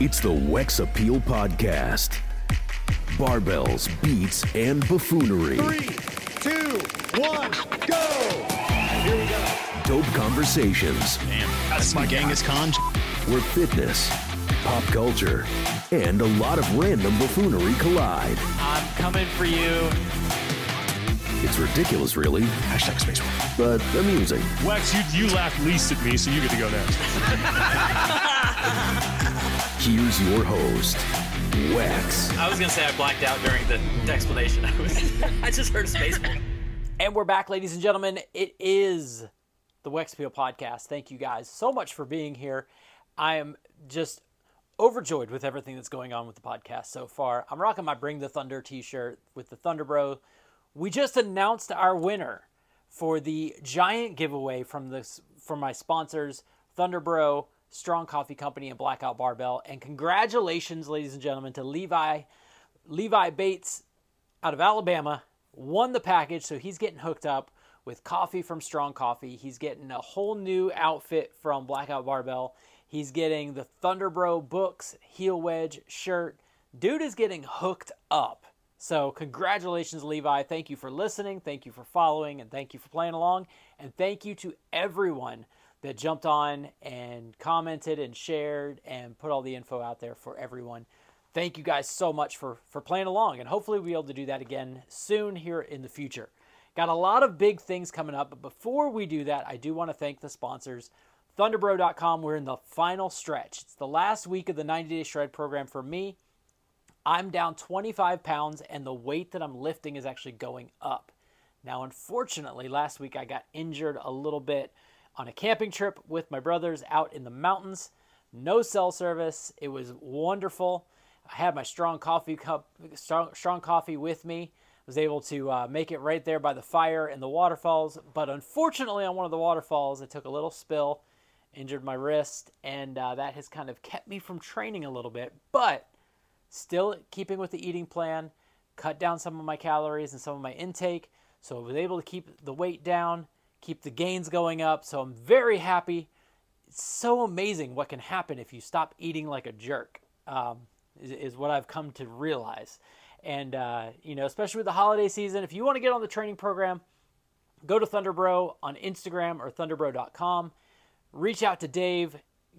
It's the Wex Appeal Podcast. Barbells, beats, and buffoonery. Three, two, one, go! Here we go. Dope conversations Damn, that's my Genghis Khan. where fitness, pop culture, and a lot of random buffoonery collide. I'm coming for you. It's ridiculous, really, Hashtag space war. but amusing. Wex, you, you laughed least at me, so you get to go next. Here's your host, Wex. I was gonna say I blacked out during the explanation. I was, I just heard Spaceball. And we're back, ladies and gentlemen. It is the Wex Appeal Podcast. Thank you guys so much for being here. I am just overjoyed with everything that's going on with the podcast so far. I'm rocking my Bring the Thunder t shirt with the Thunder Bro. We just announced our winner for the giant giveaway from this from my sponsors, Thunder Bro, Strong Coffee Company, and Blackout Barbell. And congratulations, ladies and gentlemen, to Levi Levi Bates out of Alabama won the package, so he's getting hooked up with coffee from Strong Coffee. He's getting a whole new outfit from Blackout Barbell. He's getting the Thunderbro books, heel wedge, shirt. Dude is getting hooked up. So, congratulations, Levi. Thank you for listening. Thank you for following. And thank you for playing along. And thank you to everyone that jumped on and commented and shared and put all the info out there for everyone. Thank you guys so much for for playing along and hopefully we'll be able to do that again soon here in the future. Got a lot of big things coming up but before we do that i do want to thank the sponsors. Thunderbro.com we're in the final stretch. It's the last week of the 90 day shred program for me. I'm down 25 pounds and the weight that i'm lifting is actually going up. Now unfortunately last week i got injured a little bit on a camping trip with my brothers out in the mountains no cell service it was wonderful I had my strong coffee cup, strong, strong coffee with me. I was able to uh, make it right there by the fire and the waterfalls. But unfortunately, on one of the waterfalls, I took a little spill, injured my wrist, and uh, that has kind of kept me from training a little bit. But still keeping with the eating plan, cut down some of my calories and some of my intake. So I was able to keep the weight down, keep the gains going up. So I'm very happy. It's so amazing what can happen if you stop eating like a jerk. Um, is, is what I've come to realize. And, uh, you know, especially with the holiday season, if you want to get on the training program, go to Thunderbro on Instagram or thunderbro.com. Reach out to Dave,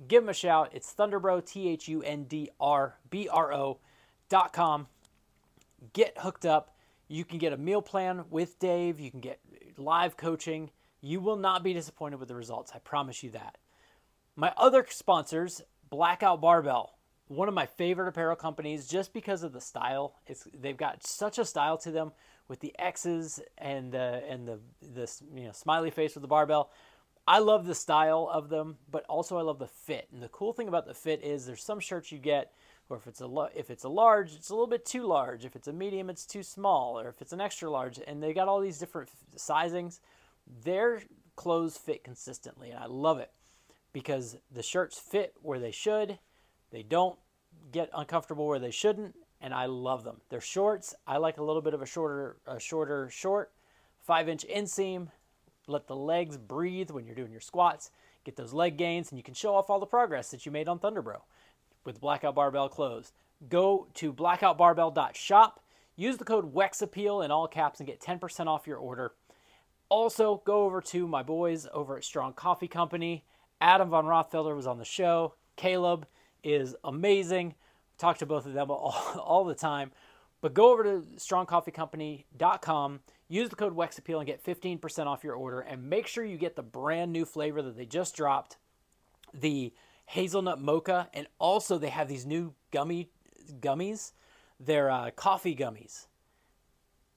give him a shout. It's Thunderbro, T H U N D R B R O dot com. Get hooked up. You can get a meal plan with Dave, you can get live coaching. You will not be disappointed with the results. I promise you that. My other sponsors, Blackout Barbell one of my favorite apparel companies just because of the style. It's they've got such a style to them with the X's and the and the you know smiley face with the barbell. I love the style of them, but also I love the fit. And the cool thing about the fit is there's some shirts you get or if it's a if it's a large, it's a little bit too large. If it's a medium, it's too small, or if it's an extra large, and they got all these different sizings. Their clothes fit consistently, and I love it because the shirts fit where they should they don't get uncomfortable where they shouldn't, and I love them. They're shorts. I like a little bit of a shorter, a shorter short, five inch inseam. Let the legs breathe when you're doing your squats. Get those leg gains, and you can show off all the progress that you made on Thunderbro with Blackout Barbell clothes. Go to blackoutbarbell.shop. Use the code WEXAPPEAL in all caps and get 10% off your order. Also, go over to my boys over at Strong Coffee Company. Adam von Rothfelder was on the show. Caleb is amazing. Talk to both of them all, all the time. But go over to strongcoffeecompany.com, use the code WEXAPPEAL and get 15% off your order. And make sure you get the brand new flavor that they just dropped the hazelnut mocha. And also, they have these new gummy gummies. They're uh, coffee gummies.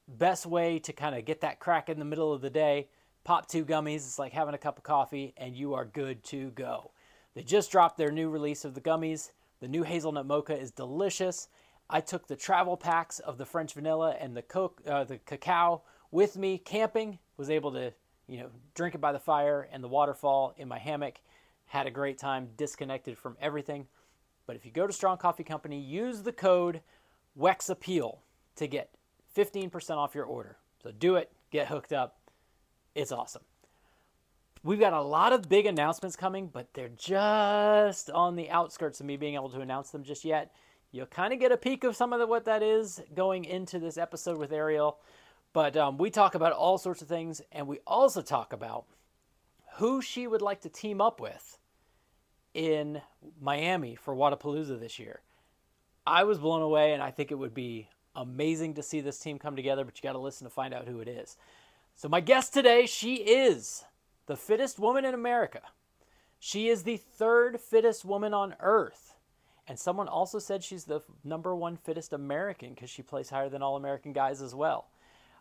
Best way to kind of get that crack in the middle of the day. Pop two gummies. It's like having a cup of coffee, and you are good to go. They just dropped their new release of the gummies. The new hazelnut mocha is delicious. I took the travel packs of the French vanilla and the uh, the cacao with me camping. Was able to, you know, drink it by the fire and the waterfall in my hammock. Had a great time, disconnected from everything. But if you go to Strong Coffee Company, use the code WEXAPPEAL to get 15% off your order. So do it, get hooked up. It's awesome. we've got a lot of big announcements coming, but they're just on the outskirts of me being able to announce them just yet. You'll kind of get a peek of some of the, what that is going into this episode with Arielle. But um, we talk about all sorts of things, and we also talk about who she would like to team up with in Miami for Wodapalooza this year. I was blown away, and I think it would be amazing to see this team come together, but you got to listen to find out who it is. So, my guest today, she is the fittest woman in America. She is the third fittest woman on earth. And someone also said she's the number one fittest American because she plays higher than all American guys as well.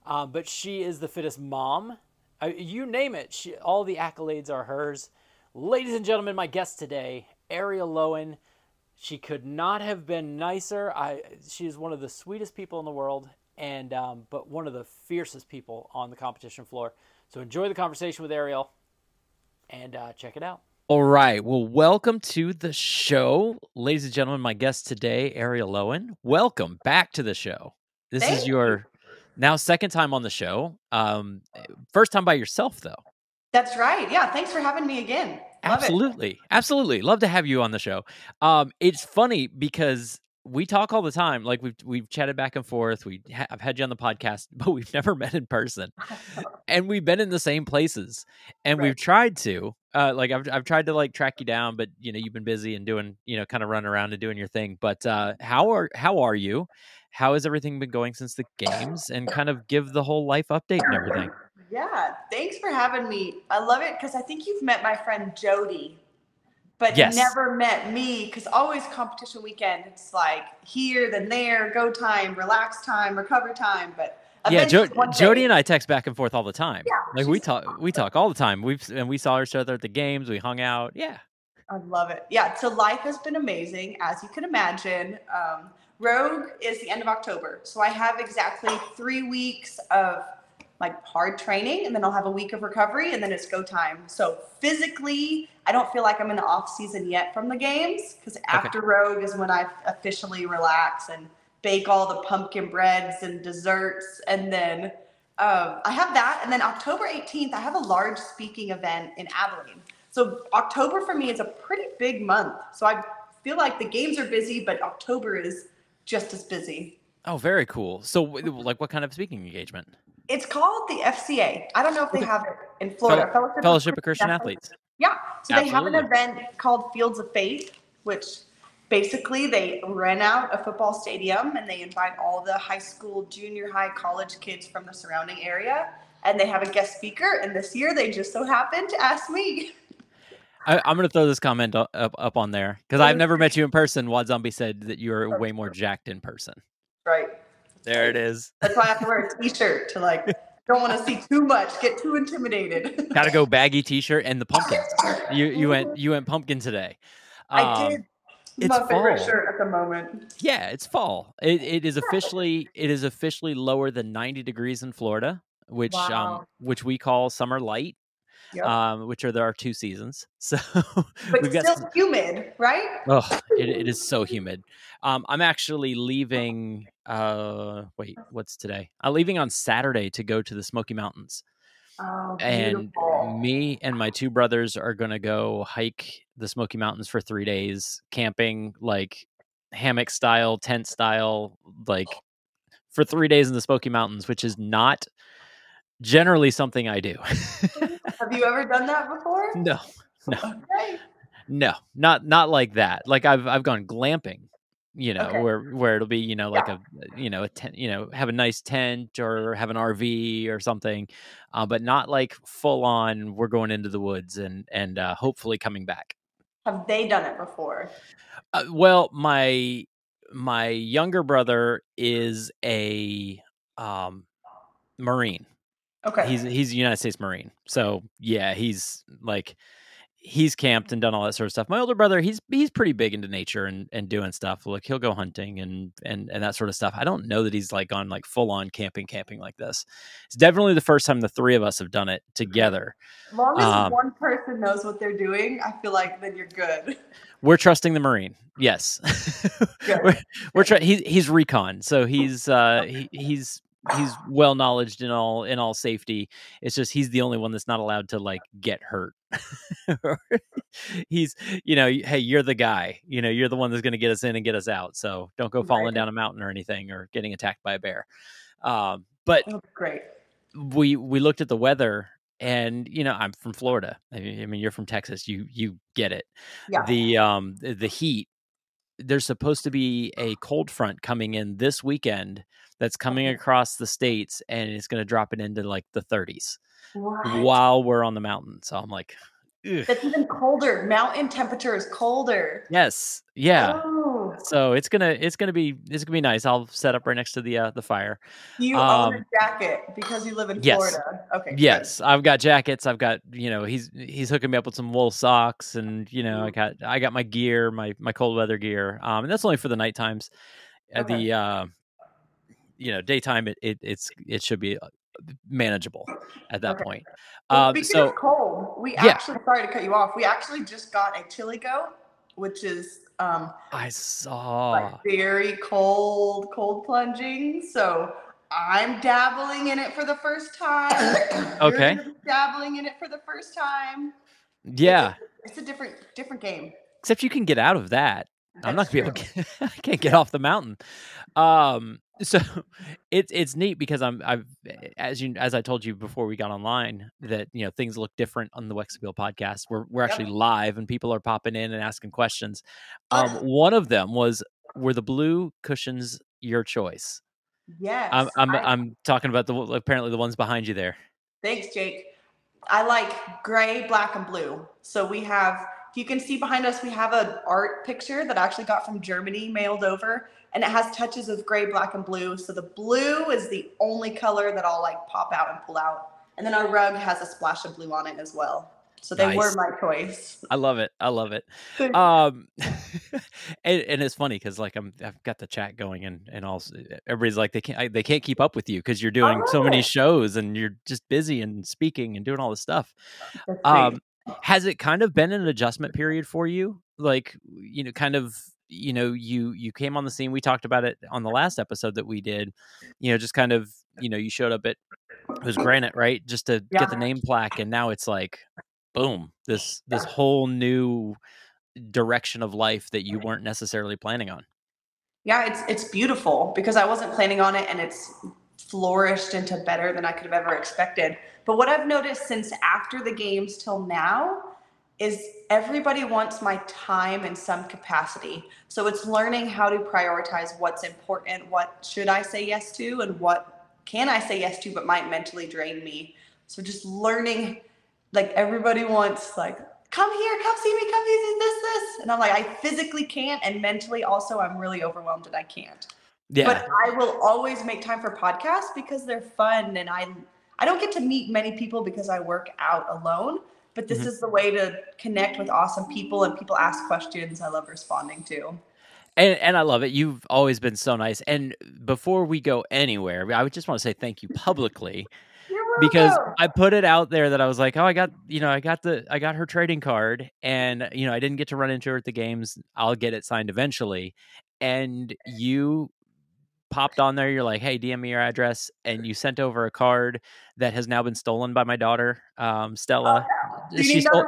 Um, but she is the fittest mom. Uh, you name it, she, all the accolades are hers. Ladies and gentlemen, my guest today, Arielle Loewen. She could not have been nicer. I, she is one of the sweetest people in the world, and um, but one of the fiercest people on the competition floor. So enjoy the conversation with Arielle, and uh, check it out. All right. Well, welcome to the show, ladies and gentlemen. My guest today, Arielle Loewen. Welcome back to the show. This Thank is your now second time on the show. Um, first time by yourself, though. That's right. Yeah. Thanks for having me again. Love it. absolutely, absolutely. Love to have you on the show. Um, it's funny because we talk all the time. Like we've we've chatted back and forth. We ha- I've had you on the podcast, but we've never met in person, and we've been in the same places, and we've tried to. Uh, like I've I've tried to like track you down, but you know you've been busy and doing you know kind of running around and doing your thing. But uh, how are how are you? How has everything been going since the games? And kind of give the whole life update and everything. Yeah. Thanks for having me. I love it because I think you've met my friend Jody, but Yes. never met me because always competition weekend. It's like here, then there, go time, relax time, recover time. But Yeah, jo- Jody and I text back and forth all the time. Yeah, like we talk, we talk all the time. We've and we saw each other at the games. We hung out. Yeah, I love it. Yeah. So life has been amazing, as you can imagine. Um, Rogue is the end of October. So I have exactly three weeks of like hard training and then I'll have a week of recovery and then it's go time. So physically, I don't feel like I'm in the off season yet from the games because after Rogue is when I officially relax and bake all the pumpkin breads and desserts. And then um, I have that. And then October 18th, I have a large speaking event in Abilene. So October for me is a pretty big month. So I feel like the games are busy, but October is just as busy. Oh, very cool. So, like, what kind of speaking engagement? It's called the FCA. I don't know if they have it in Florida. Fel- Fellowship of Christian Athletes. Yeah. So they have an event called Fields of Faith, which basically they rent out a football stadium and they invite all the high school, junior high, college kids from the surrounding area. And they have a guest speaker. And this year they just so happened to ask me. I, I'm going to throw this comment up up on there because I've never met you in person. Wad Zombie said that you are way more jacked in person. Right. There it is. That's why I have to wear a t-shirt to like don't want to see too much, get too intimidated. Got to go baggy t-shirt and the pumpkin. You you went you went pumpkin today. I Um, did. it's my favorite fall. shirt at the moment. Yeah, it's fall. It, it is officially it is officially lower than 90 degrees in Florida, which um which we call summer light. Yep. Um, which are there are two seasons. So But we've got still some- humid, right? Oh, it, it is so humid. Um, I'm actually leaving. Uh, wait, what's today? I'm leaving on Saturday to go to the Smoky Mountains, Oh, and me and my two brothers are gonna go hike the Smoky Mountains for three days, camping like hammock style, tent style, like for three days in the Smoky Mountains, which is not generally something I do. Have you ever done that before? no, Okay. No, not not like that. Like I've I've gone glamping, you know, Okay. where where it'll be, you know, like a you know a tent, you know, have a nice tent or have an RV or something, uh, but not like full on. We're going into the woods and and uh, hopefully coming back. Have they done it before? Uh, well, my my younger brother is a um, marine. Okay. He's he's a United States Marine. So yeah, he's like he's camped and done all that sort of stuff. My older brother, he's he's pretty big into nature and, and doing stuff. Like he'll go hunting and and and that sort of stuff. I don't know that he's like gone like full on camping camping like this. It's definitely the first time the three of us have done it together. as long as um, one person knows what they're doing, I feel like then you're good. We're trusting the Marine. Yes. We're we're he, he's recon. So he's uh he, he's he's well knowledged in all in all safety. It's just he's the only one that's not allowed to like get hurt. he's you know hey you're the guy you know you're the one that's going to get us in and get us out so don't go falling Right. down a mountain or anything or getting attacked by a bear um, but Oh, great. we we looked at the weather and you know i'm from florida i mean you're from texas you you get it Yeah. the um the the heat there's supposed to be a cold front coming in this weekend that's coming across the states and it's going to drop it into like the 30s What? while we're on the mountain so i'm like Ugh. That's even colder. Mountain temperature is colder. yes yeah Oh. so it's gonna it's gonna be it's gonna be nice i'll set up right next to the uh the fire You own a Um, jacket because you live in yes. Florida. Okay. Yes, I've got jackets. I've got you know he's he's hooking me up with some wool socks, and you know I got I got my gear, my my cold weather gear. Um, and that's only for the night times. At Okay. the uh, you know daytime, it, it it's it should be uh, manageable at that Okay. point. Well, Um, speaking so of cold, we Yeah. actually sorry to cut you off. We actually just got a chili go, which is um I saw. like very cold, cold plunging. So I'm dabbling in it for the first time. Okay. dabbling in it for the first time. yeah, It's a different different game. except you can get out of that. I'm not gonna be able. To get, I can't get off the mountain. Um, so it's it's neat because I'm I've as you as I told you before we got online that you know things look different on the Wexappeal podcast. We're we're Yep. actually live and people are popping in and asking questions. Um, one of them was were the blue cushions your choice? Yes. I'm I'm I- I'm talking about the apparently the ones behind you there. Thanks, Jake. I like gray, black, and blue. So we have, you can see behind us, we have an art picture that I actually got from Germany mailed over, and it has touches of gray, black, and blue. So the blue is the only color that I'll like pop out and pull out. And then our rug has a splash of blue on it as well. So they were my choice. I love it. I love it. Um and, and it's funny because like i'm i've got the chat going and and all everybody's like they can't I, they can't keep up with you because you're doing so many Oh. shows and you're just busy and speaking and doing all this stuff um has it kind of been an adjustment period for you like you know kind of you know you you came on the scene we talked about it on the last episode that we did you know just kind of you know you showed up at it was granite right? Just to Yeah. get the name plaque and now it's like boom this this whole new direction of life that you weren't necessarily planning on. Yeah, it's it's beautiful because I wasn't planning on it and it's flourished into better than I could have ever expected. But what I've noticed since after the games till now is everybody wants my time in some capacity. So it's learning how to prioritize what's important, what should I say yes to and what can I say yes to but might mentally drain me. So just learning like everybody wants like come here, come see me, come see this, this. And I'm like, I physically can't. And mentally also, I'm really overwhelmed and I can't. yeah But I will always make time for podcasts because they're fun. And I, I don't get to meet many people because I work out alone. But this Mhm. is the way to connect with awesome people and people ask questions I love responding to. and and i love it you've always been so nice and before we go anywhere i would just want to say thank you publicly because. I put it out there that I was like, oh, I got you know, I got the I got her trading card, and you know, I didn't get to run into her at the games. I'll get it signed eventually, and you popped on there. You're like, hey, DM me your address, and you sent over a card that has now been stolen by my daughter, um, Stella. You She need stole- another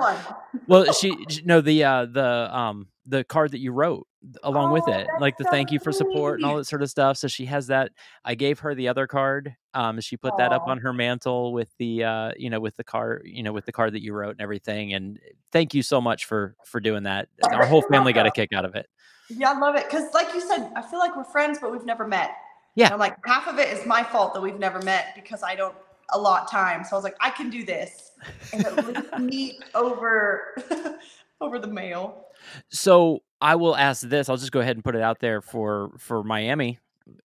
one. well, she no the uh the um the card that you wrote along with Oh, it, like the so thank you for support and all that sort of stuff. So she has that. I gave her the other card. Um, she put that up on her mantle with the uh you know with the card you know with the card that you wrote and everything. And thank you so much for for doing that. Our whole family got a kick out of it. Yeah, I love it. Because, like you said, I feel like we're friends, but we've never met. Yeah. And I'm like, half of it is my fault that we've never met because I don't allot time. So I was like, I can do this and at least meet over over the mail. So I will ask this. I'll just go ahead and put it out there for for Miami.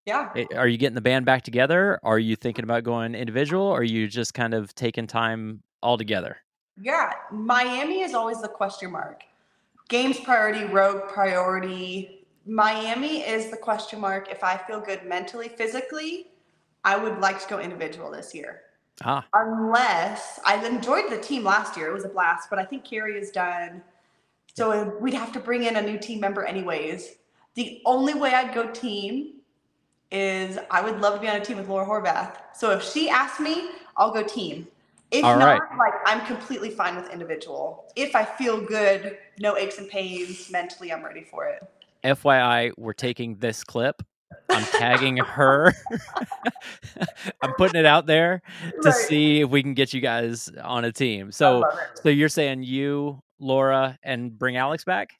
Yeah. Are you getting the band back together? Are you thinking about going individual? Or are you just kind of taking time all together? Yeah. Miami is always the question mark. Games priority, rogue priority. Miami is the question mark. If I feel good mentally, physically, I would like to go individual this year. Ah, unless I enjoyed the team last year. It was a blast, but I think Carrie is done. So we'd have to bring in a new team member anyways. The only way I'd go team is I would love to be on a team with Laura Horvath. So if she asks me, I'll go team. If All not, right. like I'm completely fine with individual. If I feel good, no aches and pains, mentally I'm ready for it. FYI, we're taking this clip. I'm tagging her. I'm putting it out there to Right. see if we can get you guys on a team. So, so you're saying you, Laura, and bring Alex back?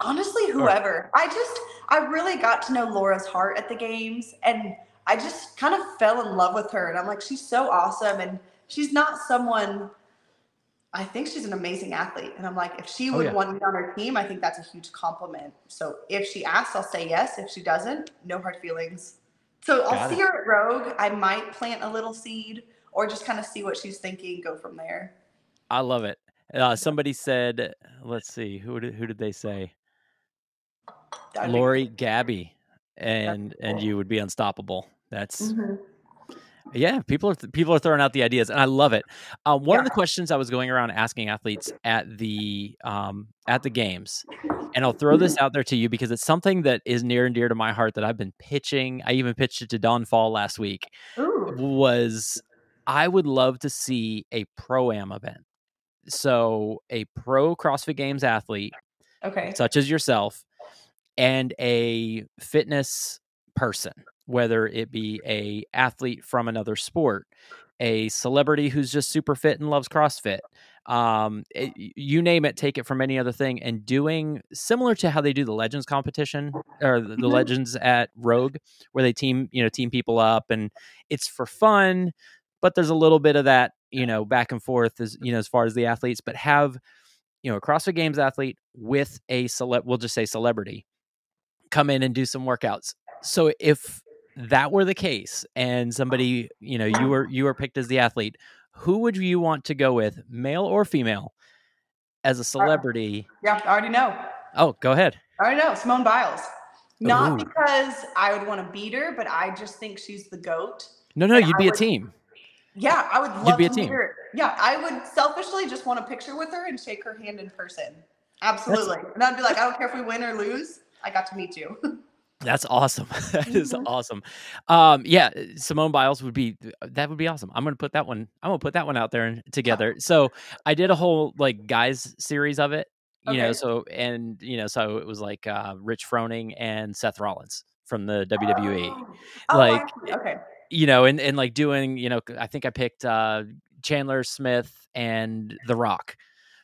Honestly, whoever. I just, I really got to know Laura's heart at the games and I just kind of fell in love with her. And I'm like, she's so awesome. And she's not someone, I think she's an amazing athlete. And I'm like, if she Oh, would yeah. want me on her team, I think that's a huge compliment. So if she asks, I'll say yes. If she doesn't, no hard feelings. So I'll Got see her at Rogue. I might plant a little seed or just kind of see what she's thinking, go from there. I love it. Uh, somebody said, let's see, who did, who did they say? That'd Lori Gabby, and and you would be unstoppable. That's Mhm. Yeah. People are th- people are throwing out the ideas, and I love it. Um, one of the questions I was going around asking athletes at the um, at the games, and I'll throw this out there to you because it's something that is near and dear to my heart that I've been pitching. I even pitched it to Don Faul last week. Ooh. Was I would love to see a pro am event. So a pro CrossFit Games athlete Okay. such as yourself and a fitness person whether it be a athlete from another sport a celebrity who's just super fit and loves crossfit um, it- you name it take it from any other thing and doing similar to how they do the legends competition or the, the Mhm. legends at rogue where they team you know team people up and it's for fun but there's a little bit of that you know back and forth as you know as far as the athletes but have you know a CrossFit Games athlete with a celeb, we'll just say celebrity, come in and do some workouts. So if that were the case, and somebody you know you were you were picked as the athlete, who would you want to go with, male or female, as a uh, celebrity? Yeah, I already know. Oh, go ahead. I already know. Simone Biles. Not Ooh. because I would want to beat her, but I just think she's the GOAT. No, no, you'd I be a team. Yeah, I would You'd love be a team. Yeah, I would selfishly just want a picture with her and shake her hand in person. Absolutely. and I'd be like, I don't care if we win or lose. I got to meet you. That's awesome. that is Mhm. awesome. Um, yeah, Simone Biles would be that would be awesome. I'm gonna put that one. I'm gonna put that one out there together. So I did a whole like guys series of it. You know, so and you know, so it was like uh, Rich Froning and Seth Rollins from the WWE. Oh, I Like, okay. You know, and and like doing you know, I think I picked uh, Chandler Smith and The Rock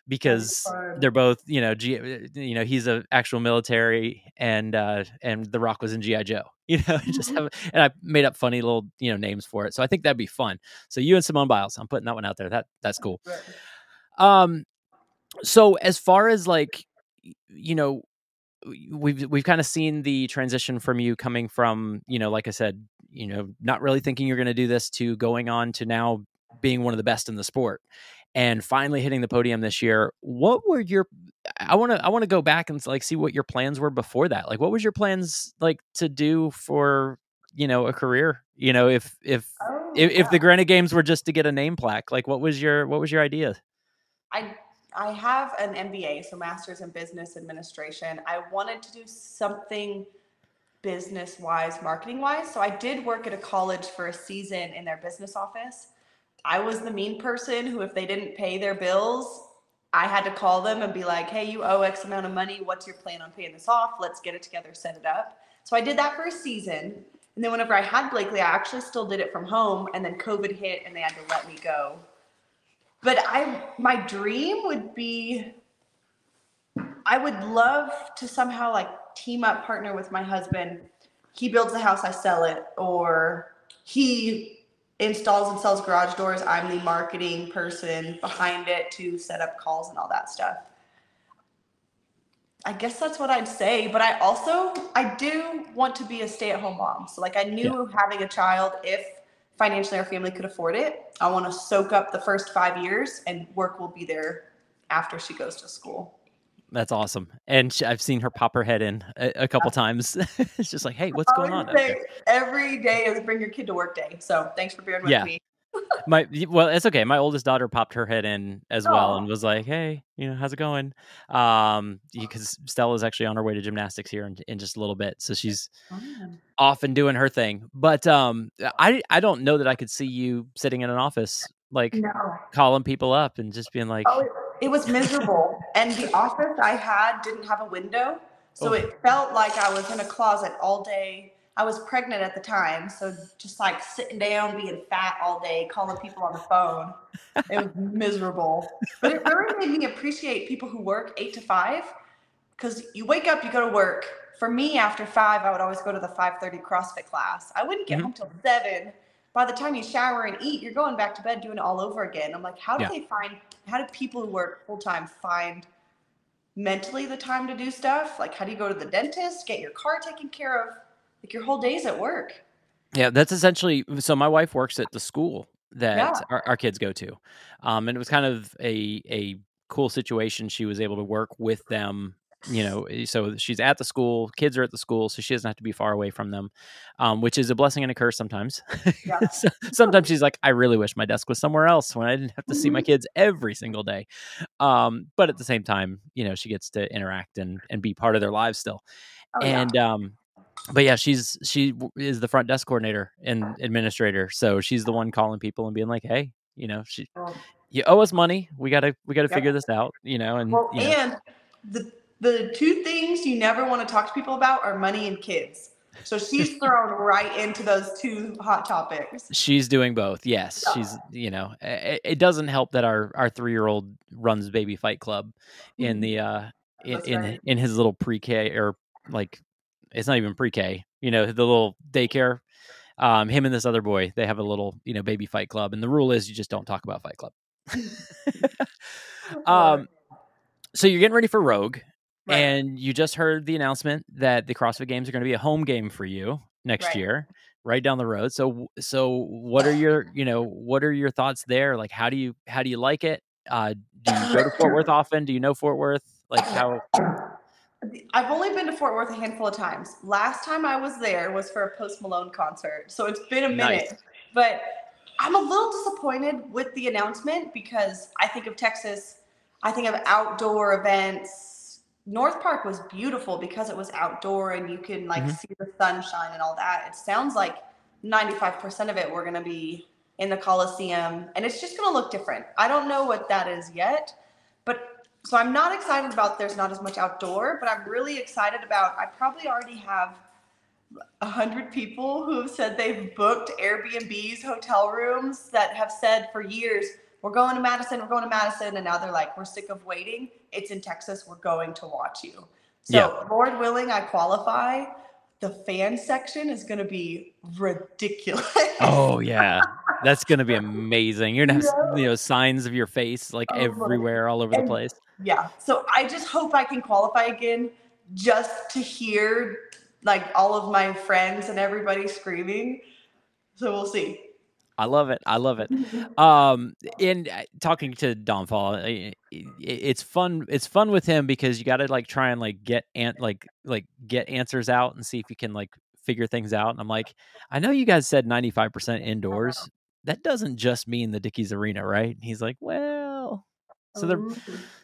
because they're both you know G, you know he's a actual military and uh and the rock was in gi joe you know just Mm-hmm. have and i made up funny little you know names for it. So i think that'd be fun. So you and simone biles i'm putting that one out there. That that's cool. um so as far as like you know we've we've kind of seen the transition from you coming from you know like i said you know not really thinking you're going to do this to going on to now being one of the best in the sport and finally hitting the podium this year what were your i want to i want to go back and like see what your plans were before that like what was your plans like to do for you know a career you know if if Oh, if, if the yeah. granite games were just to get a name plaque like what was your what was your idea I I have an MBA, so Masters in Business Administration. I wanted to do something business wise, marketing wise. So I did work at a college for a season in their business office. I was the mean person who, if they didn't pay their bills, I had to call them and be like, hey, you owe X amount of money. What's your plan on paying this off? Let's get it together, set it up. So I did that for a season. And then whenever I had Blakely, I actually still did it from home. And then COVID hit and they had to let me go but I my dream would be I would love to somehow like team up partner with my husband. He builds the house, I sell it, or he installs and sells garage doors. I'm the marketing person behind it to set up calls and all that stuff. I guess that's what I'd say, but I also I do want to be a stay-at-home mom. So like I knew having a child if financially our family could afford it. I want to soak up the first 5 years and work will be there after she goes to school. That's awesome and sh- i've seen her pop her head in a, a couple times it's just like hey what's going on every day is bring your kid to work day. So thanks for bearing with Yeah. me. my well, it's okay. My oldest daughter popped her head in as well and was like, "Hey, you know, how's it going?" Um, because Stella's actually on her way to gymnastics here in, in just a little bit, so she's off and doing her thing. But um, I I don't know that I could see you sitting in an office like No. calling people up and just being like, Oh, it, was miserable. and the office I had didn't have a window. So Oh. it felt like I was in a closet all day. I was pregnant at the time. So just like sitting down, being fat all day, calling people on the phone. It was miserable. But it really made me appreciate people who work eight to five. Because you wake up, you go to work. For me, after five, I would always go to the 5:30 CrossFit class. I wouldn't get Mhm. home till seven. By the time you shower and eat, you're going back to bed doing it all over again. I'm like, how do Yeah. they find? How do people who work full time find mentally the time to do stuff? Like, how do you go to the dentist, get your car taken care of? Like your whole day's at work. Yeah, that's essentially. So my wife works at the school that Yeah. our, our kids go to, um, and it was kind of a a cool situation. She was able to work with them. You know, eh, so she's at the school. Kids are at the school, so she doesn't have to be far away from them, um, which is a blessing and a curse sometimes. Yeah. So- sometimes she's like, "I really wish my desk was somewhere else when I didn't have to see my Mhm. kids every single day." Um, but at the same time, you know, she gets to interact and and be part of their lives still Oh, yeah. and um but yeah she's she is the front desk coordinator and administrator so she's the one calling people and being like hey you know she you owe us money we gotta we gotta Yep. figure this out you know and well, you know, and the the two things you never want to talk to people about are money and kids. So she's thrown right into those two hot topics. she's doing both yes. She's you know it, it doesn't help that our our three-year-old runs baby fight club in the uh in That's in, in his little pre-k or like it's not even pre-k you know the little daycare. Um him and this other boy they have a little you know baby fight club and the rule is you just don't talk about fight club. Um so you're getting ready for rogue Right. and you just heard the announcement that the CrossFit Games are going to be a home game for you next Right. year, right down the road. So, so what are your, you know, what are your thoughts there? Like, how do you, how do you like it? Uh, do you go to Fort Worth often? Do you know Fort Worth? Like, how? I've only been to Fort Worth a handful of times. Last time I was there was for a Post Malone concert, so it's been a minute. Nice. But I'm a little disappointed with the announcement because I think of Texas, I think of outdoor events. North Park was beautiful because it was outdoor and you can like Mhm. see the sunshine and all that. It sounds like 95% of it we're going to be in the Coliseum and it's just going to look different. I don't know what that is yet, but so I'm not excited about there's not as much outdoor, but I'm really excited about I probably already have a hundred people who have said they've booked Airbnbs, hotel rooms that have said for years, we're going to Madison, we're going to Madison, and now they're like, we're sick of waiting. It's in Texas, we're going to watch you. So, Yeah. Lord willing, I qualify. The fan section is going to be ridiculous. Oh yeah, that's going to be amazing. You're gonna have you know signs of your face like Oh, everywhere, all over the place. Yeah. So I just hope I can qualify again just to hear like all of my friends and everybody screaming. So we'll see. I love it. I love it. Um, and uh, talking to Don Faul, i- i- it's fun. It's fun with him because you got to like try and like get an- like like get answers out and see if you can like figure things out. And I'm like, I know you guys said 95% indoors. That doesn't just mean the Dickies Arena, right? And he's like, well, so there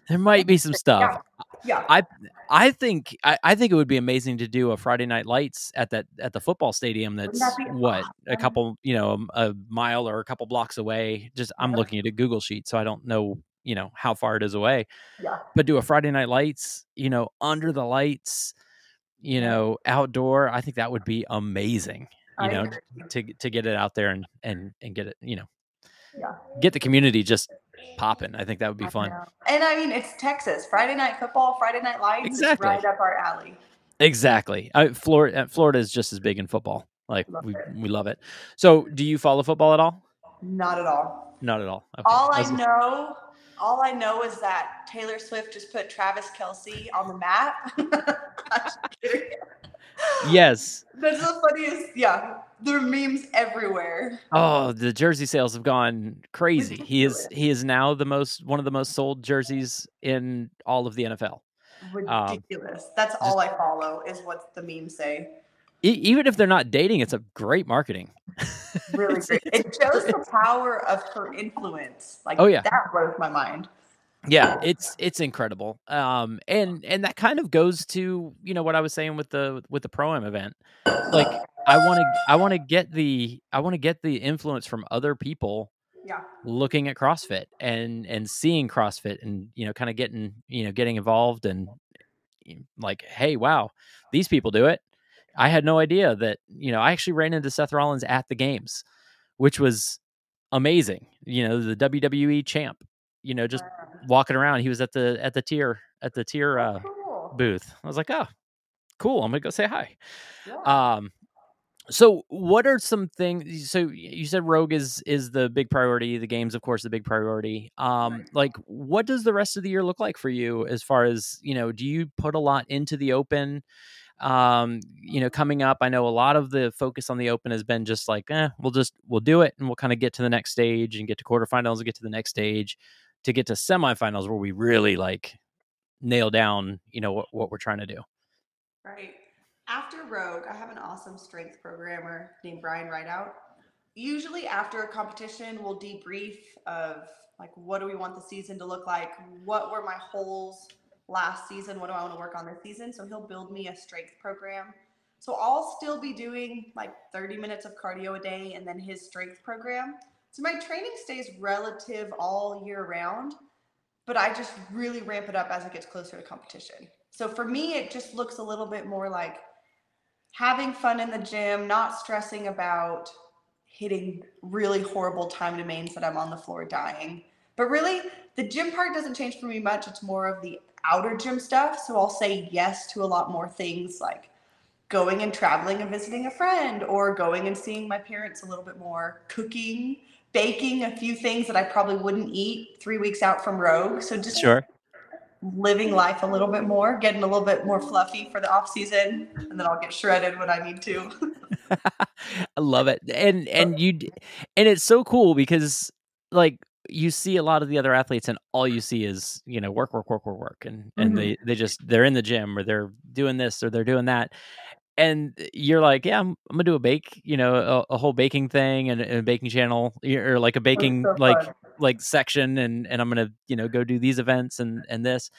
there might be some stuff. Yeah. I I think I, I think it would be amazing to do a Friday night lights at that at the football stadium that's that what a couple you know a mile or a couple blocks away. Just I'm Yeah. looking at a Google sheet, so I don't know you know how far it is away. Yeah. But do a Friday night lights, you know, under the lights, you know, outdoor. I think that would be amazing. You I know, agree. to to get it out there and and and get it, you know, Yeah. get the community just popping. I think that would be I fun. know. And I mean, it's Texas. Friday night football, Friday night lights, Exactly. right up our alley. Exactly. I, Florida, uh, Florida is just as big in football. Like Love we, it. we love it. So, do you follow football at all? Not at all. Not at all. Okay. All I know, all I know is that Taylor Swift just put Travis Kelce on the map. Just. Yes. That's the funniest. Yeah, there are memes everywhere. Oh, the jersey sales have gone crazy. He is he is now the most one of the most sold jerseys in all of the NFL. Um, Ridiculous. That's all I follow is what the memes say. E- even if they're not dating, it's a great marketing. Really great. It shows the power of her influence. Like Oh, yeah. that blows my mind. Yeah it's it's incredible um and and that kind of goes to you know what i was saying with the with the pro am event. Like i want to i want to get the i want to get the influence from other people Yeah. looking at crossfit and and seeing crossfit and you know kind of getting you know getting involved and like hey wow these people do it. I had no idea that you know i actually ran into seth rollins at the games which was amazing you know the wwe champ you know just walking around he was at the at the TYR at the TYR uh Cool. booth. I was like oh cool i'm gonna go say hi. Yeah. um so what are some things so you said rogue is is the big priority the games of course the big priority. Um like what does the rest of the year look like for you as far as you know do you put a lot into the open? Um you know coming up i know a lot of the focus on the open has been just like eh, we'll just we'll do it and we'll kind of get to the next stage and get to quarterfinals and get to the next stage to get to semifinals where we really like nail down you know what, what we're trying to do Right. After Rogue, I have an awesome strength programmer named Brian Rideout. Usually after a competition, we'll debrief of like what do we want the season to look like? What were my holes last season? What do I want to work on this season? So he'll build me a strength program. So I'll still be doing like 30 minutes of cardio a day and then his strength program. So my training stays relative all year round, but I just really ramp it up as it gets closer to competition. So for me, it just looks a little bit more like having fun in the gym, not stressing about hitting really horrible time domains that I'm on the floor dying. But really, the gym part doesn't change for me much. It's more of the outer gym stuff. So I'll say yes to a lot more things like going and traveling and visiting a friend or going and seeing my parents a little bit more, cooking, baking a few things that I probably wouldn't eat three weeks out from Rogue. So just sure living life a little bit more, getting a little bit more fluffy for the off season, and then I'll get shredded when I need to. I love it. And and you and it's so cool because like you see a lot of the other athletes and all you see is, you know, work work work work work and and Mhm. they they just they're in the gym or they're doing this or they're doing that. And you're like, yeah, I'm, I'm gonna do a bake, you know, a, a whole baking thing and, and a baking channel or like a baking so like like section and and I'm gonna you know go do these events and and this.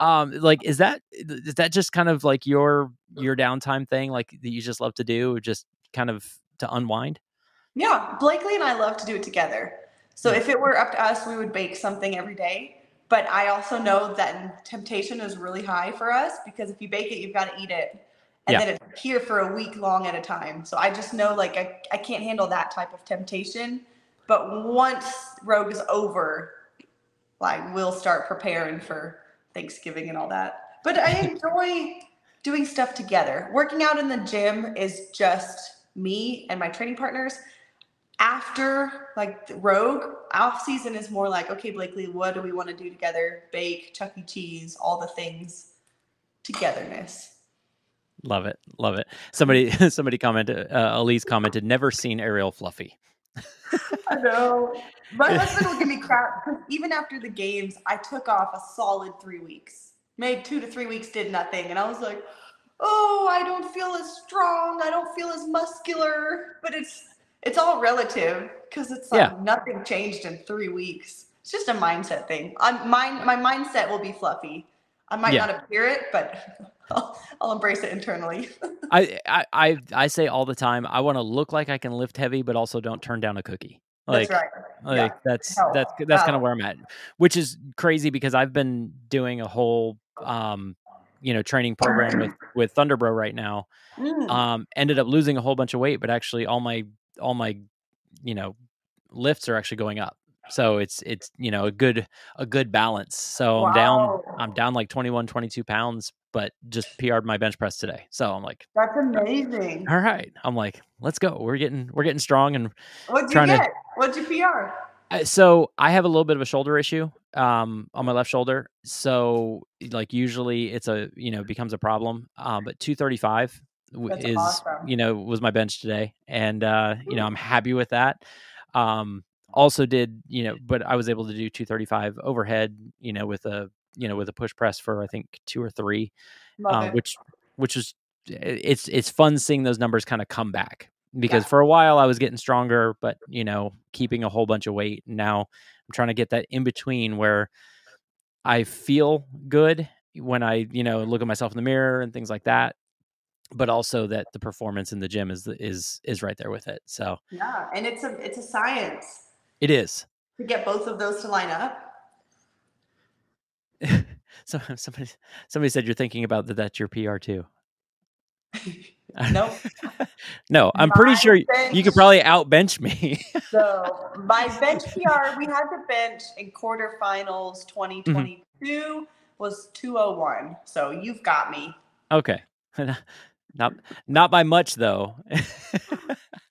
Um, like is that is that just kind of like your your downtime thing, like that you just love to do, just kind of to unwind? Yeah, Blakely and I love to do it together. So Yeah. if it were up to us, we would bake something every day. But I also know that temptation is really high for us because if you bake it, you've got to eat it. And Yeah. then it's here for a week long at a time. So I just know like I, I can't handle that type of temptation. But once Rogue is over, like we'll start preparing for Thanksgiving and all that. But I enjoy doing stuff together. Working out in the gym is just me and my training partners. After like Rogue, off season is more like, okay, Blakely, what do we want to do together? Bake, Chuck E. Cheese, all the things. Togetherness. Love it, love it. Somebody, somebody commented. Uh, Elise commented, "Never seen Arielle fluffy." I know. My husband will give me crap because even after the games, I took off a solid three weeks. Maybe two to three weeks did nothing. And I was like, oh, I don't feel as strong. I don't feel as muscular. But it's it's all relative because it's like Yeah. nothing changed in three weeks. It's just a mindset thing. I'm mine my mindset will be fluffy. I might Yeah. not appear it, but I'll, I'll embrace it internally. I, I, I, I say all the time, I want to look like I can lift heavy, but also don't turn down a cookie. Like, That's right. like yeah. that's Health. that's that's kind of where I'm at, which is crazy because I've been doing a whole, um, you know, training program with with Thunderbro right now. Mm. Um, ended up losing a whole bunch of weight, but actually all my all my, you know, lifts are actually going up. So it's it's you know a good a good balance. So I'm down I'm down like 21 22 pounds, but just PR'd my bench press today. So I'm like, That's amazing. all right. I'm like, let's go. We're getting we're getting strong and What'd you trying to- get? What'd you PR? Uh, so I have a little bit of a shoulder issue um, on my left shoulder. So like usually it's a you know becomes a problem. Um, but 235 That's is awesome. you know was my bench today, and uh, you know I'm happy with that. Um, also did you know, but I was able to do 235 overhead. You know with a you know with a push press for I think two or three, uh, which which was it's it's fun seeing those numbers kind of come back because Yeah. for a while I was getting stronger, but you know, keeping a whole bunch of weight. Now I'm trying to get that in between where I feel good when I, you know, look at myself in the mirror and things like that, but also that the performance in the gym is is is right there with it. So Yeah, and it's a it's a science it is. to get both of those to line up. So somebody somebody said you're thinking about that that's your PR too. Nope. no, I'm pretty My sure you could probably outbench me. So my bench PR, we had the bench in quarterfinals mm-hmm. 2022 was 201. So you've got me. okay. not not by much though.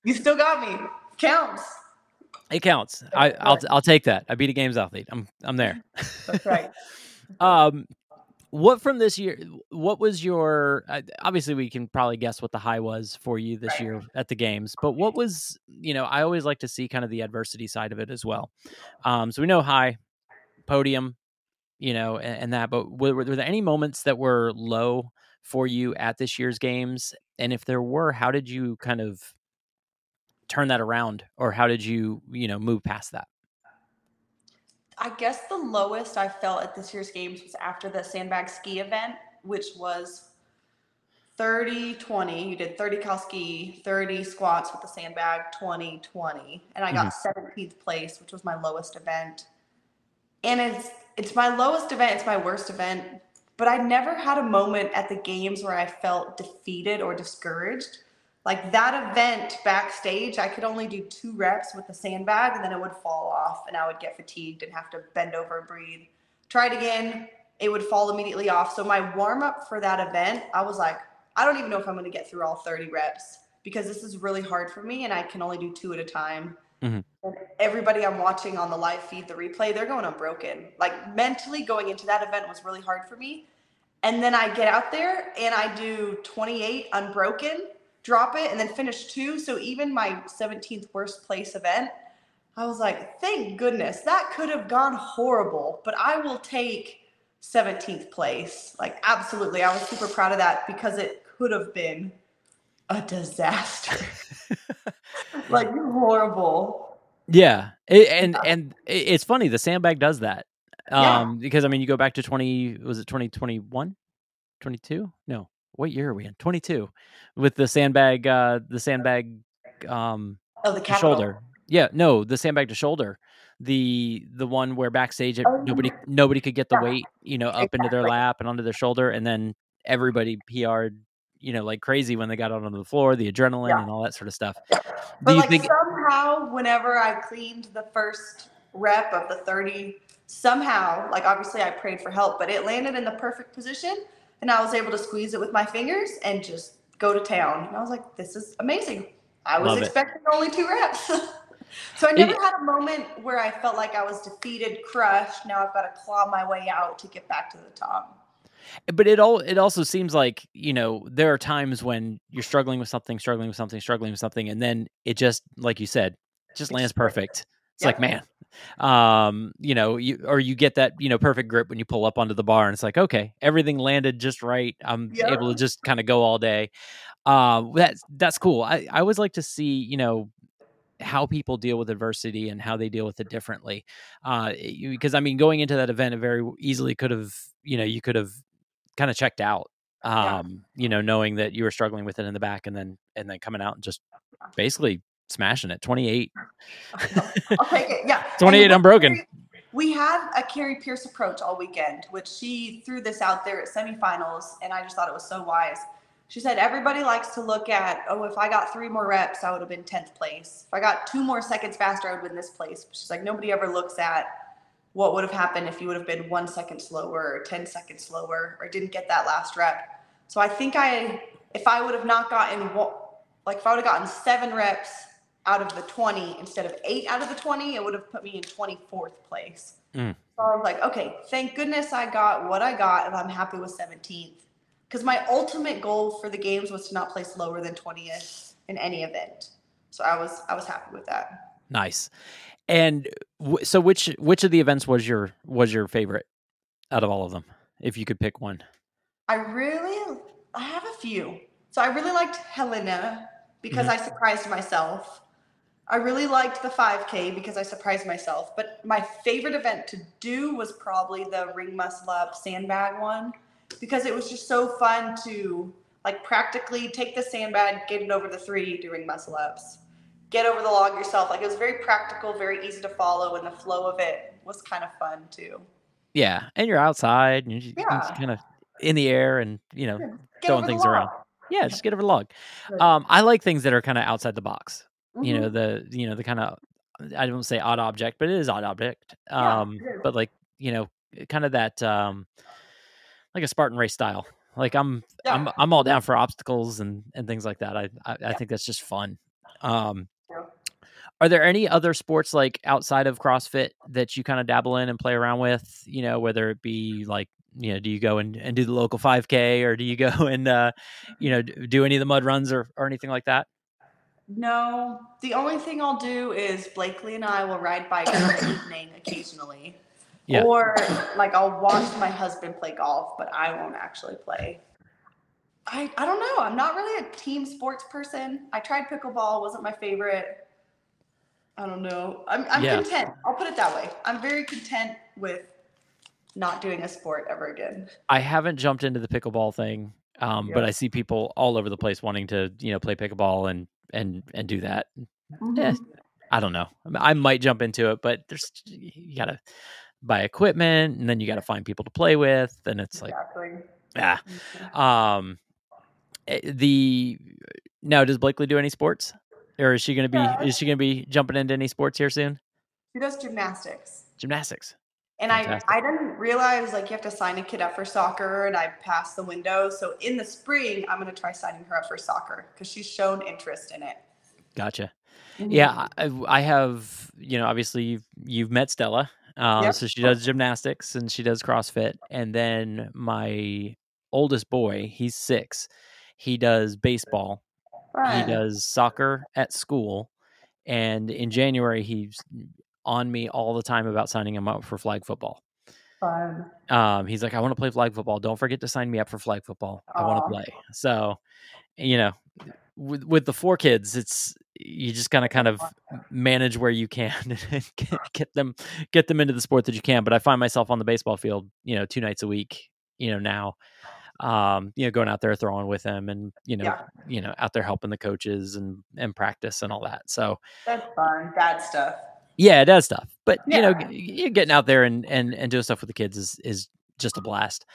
You still got me. Counts. It counts. I, I'll I'll take that. I beat a games athlete. I'm I'm there. That's right. Um, what from this year? What was your? Uh, obviously, we can probably guess what the high was for you this year at the games. But what was? You know, I always like to see kind of the adversity side of it as well. Um, so we know high, podium, you know, and, and that. But were, were there any moments that were low for you at this year's games? And if there were, how did you kind of turn that around, or how did you, you know, move past that? I guess the lowest I felt at this year's games was after the sandbag ski event, which was 30 20. You did 30 cal ski, 30 squats with the sandbag, 20 20. And I got mm-hmm. 17th place, which was my lowest event. And it's it's my lowest event, it's my worst event, but I never had a moment at the games where I felt defeated or discouraged. Like that event backstage, I could only do two reps with the sandbag and then it would fall off and I would get fatigued and have to bend over and breathe. Try it again, it would fall immediately off. So my warm up for that event, I was like, I don't even know if I'm going to get through all 30 reps because this is really hard for me and I can only do two at a time. Mhm. And everybody I'm watching on the live feed, the replay, they're going unbroken. Like mentally going into that event was really hard for me. And then I get out there and I do 28 unbroken, drop it, and then finish two. So even my 17th worst place event, I was like, thank goodness that could have gone horrible, but I will take 17th place. Like, absolutely. I was super proud of that because it could have been a disaster. like, horrible. Yeah, it, and and it's funny the sandbag does that. Yeah. Um, because I mean, you go back to twenty was it 2021? 22? No, what year are we in? Twenty two, with the sandbag, uh, the sandbag, um, Oh, the shoulder. Yeah, no, the sandbag to shoulder. The the one where backstage it, Oh, nobody nobody could get the yeah. weight, you know, up into their lap and onto their shoulder, and then everybody PR'd, you know, like crazy when they got out onto the floor, the adrenaline Yeah. and all that sort of stuff. But Do you like think? somehow, whenever I cleaned the first rep of the 30, somehow, like obviously I prayed for help, but it landed in the perfect position and I was able to squeeze it with my fingers and just go to town. And I was like, this is amazing. I was Love it. expecting only two reps. so I It- never had a moment where I felt like I was defeated, crushed. Now I've got to claw my way out to get back to the top. but it all it also seems like you know there are times when you're struggling with something struggling with something struggling with something and then it just like you said just lands perfect it's like man um you know you or you get that you know perfect grip when you pull up onto the bar and it's like okay everything landed just right i'm Yeah. able to just kind of go all day um that's that's cool i i always like to see you know how people deal with adversity and how they deal with it differently uh because i mean going into that event it very easily could have you know you could have kind of checked out Yeah. um you know knowing that you were struggling with it in the back and then and then coming out and just basically smashing it 28 I'll take it. Yeah. 28 what unbroken. We had a Kari Pearce approach all weekend, which she threw this out there at semifinals, and I just thought it was so wise. She said everybody likes to look at, oh, if I got three more reps, I would have been 10th place. If I got two more seconds faster, I would have been this place. She's like, nobody ever looks at what would have happened if you would have been one second slower or 10 seconds slower or didn't get that last rep. So I think I, if I would have not gotten, like if I would have gotten seven reps out of the 20 instead of eight out of the 20, it would have put me in 24th place. Mm. So I was like, okay, thank goodness I got what I got and I'm happy with 17th. Because my ultimate goal for the games was to not place lower than 20th in any event. So I was I was happy with that. nice and w- so which which of the events was your was your favorite out of all of them if you could pick one I really I have a few. So I really liked Helena because I surprised myself. I really liked the 5K because I surprised myself. But my favorite event to do was probably the ring muscle up sandbag one because it was just so fun to like practically take the sandbag, get it over the three, do ring muscle ups, get over the log yourself. Like it was very practical, very easy to follow, and the flow of it was kind of fun too. Yeah, and you're outside and you're Yeah. kind of in the air and you know Get throwing things around. Yeah, just get over the log. Um, I like things that are kind of outside the box. You know Mhm. the you know the kind of I don't say odd object, but it is odd object. Um, is. but like you know kind of that um like a Spartan race style. Like I'm I'm I'm all down for obstacles and and things like that. I I, I think that's just fun. Um, Yeah. are there any other sports like outside of CrossFit that you kind of dabble in and play around with? You know, whether it be like you know, do you go and, and do the local 5K or do you go and uh, you know do any of the mud runs or or anything like that? No, the only thing I'll do is Blakely and I will ride bikes in the evening occasionally. Yeah. Or like I'll watch my husband play golf, but I won't actually play. I I don't know. I'm not really a team sports person. I tried pickleball, wasn't my favorite. I don't know. I'm I'm Yeah. content. I'll put it that way. I'm very content with not doing a sport ever again. I haven't jumped into the pickleball thing, um, but I see people all over the place wanting to you know play pickleball and and and do that. Mm-hmm. Eh, I don't know. I, might jump into it, but there's you gotta buy equipment and then you gotta find people to play with, and it's like Exactly. ah. Mhm. Um, eh, the now does Blakely do any sports, or is she gonna be Yeah. is she gonna be jumping into any sports here soon? She does gymnastics. Gymnastics. And I, Fantastic. I didn't realize like you have to sign a kid up for soccer and I passed the window. So in the spring, I'm going to try signing her up for soccer because she's shown interest in it. Gotcha. Yeah, I, I have. You know, obviously you've you've met Stella, um, Yep. so she does gymnastics and she does CrossFit, and then my oldest boy, he's six, he does baseball, he does soccer at school, and in January he's on me all the time about signing him up for flag football. Fun. Um, he's like, I want to play flag football. Don't forget to sign me up for flag football. I want to play. So, you know, with with the four kids, it's you just kind of kind of manage where you can and get, get them get them into the sport that you can. But I find myself on the baseball field, you know, two nights a week. You know, now, um, you know, going out there throwing with them, and you know, Yeah. you know, out there helping the coaches and and practice and all that. So, That's fun. Dad stuff. Yeah, it does stuff. But you know, Yeah. getting out there and and and doing stuff with the kids is is just a blast.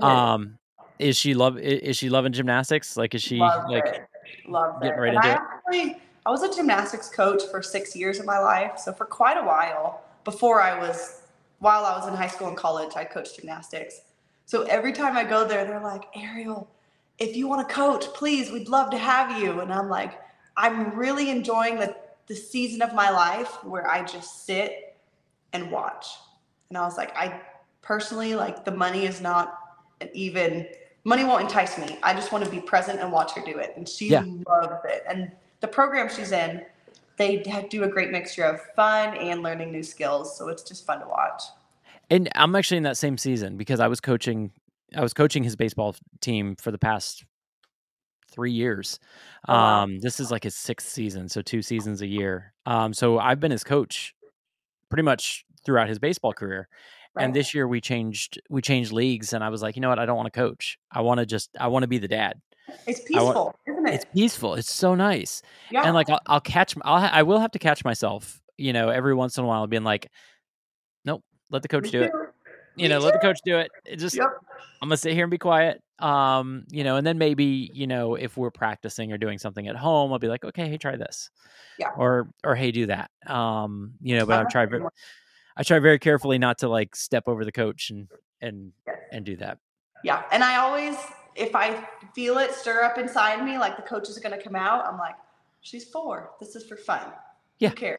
Um, is she love? Is she loving gymnastics? Like, is she Loved like? it. Loved getting it. right and I into it? actually, I was a gymnastics coach for six years of my life. So for quite a while before I was, while I was in high school and college, I coached gymnastics. So every time I go there, they're like, Arielle, if you want to coach, please, we'd love to have you. And I'm like, I'm really enjoying the, the season of my life where I just sit and watch. And I was like, I personally, like, the money is not even, money won't entice me. I just want to be present and watch her do it. And she Yeah. loves it. And the program she's in, they do a great mixture of fun and learning new skills. So it's just fun to watch. And I'm actually in that same season because I was coaching. I was coaching his baseball team for the past three years. Oh, wow. Um, this is like his sixth season, so two seasons a year. Um, so I've been his coach pretty much throughout his baseball career. And this year we changed we changed leagues, and I was like, you know what? I don't want to coach. I want to just I want to be the dad. It's I peaceful, isn't it? It's peaceful. It's so nice. yeah. and like I'll, I'll catch I'll I will have to catch myself you know every once in a while being like nope let the coach Me do it too. You know let the coach do it it just Yep. i'm gonna sit here and be quiet um you know and then maybe you know if we're practicing or doing something at home i'll be like okay hey try this Yeah. or or hey do that um you know but I'm i'm trying i try very carefully not to like step over the coach and and Yes. and do that Yeah. And I always, if I feel it stir up inside me, like the coach is going to come out, I'm like, she's four. This is for fun. Yeah. Who cares?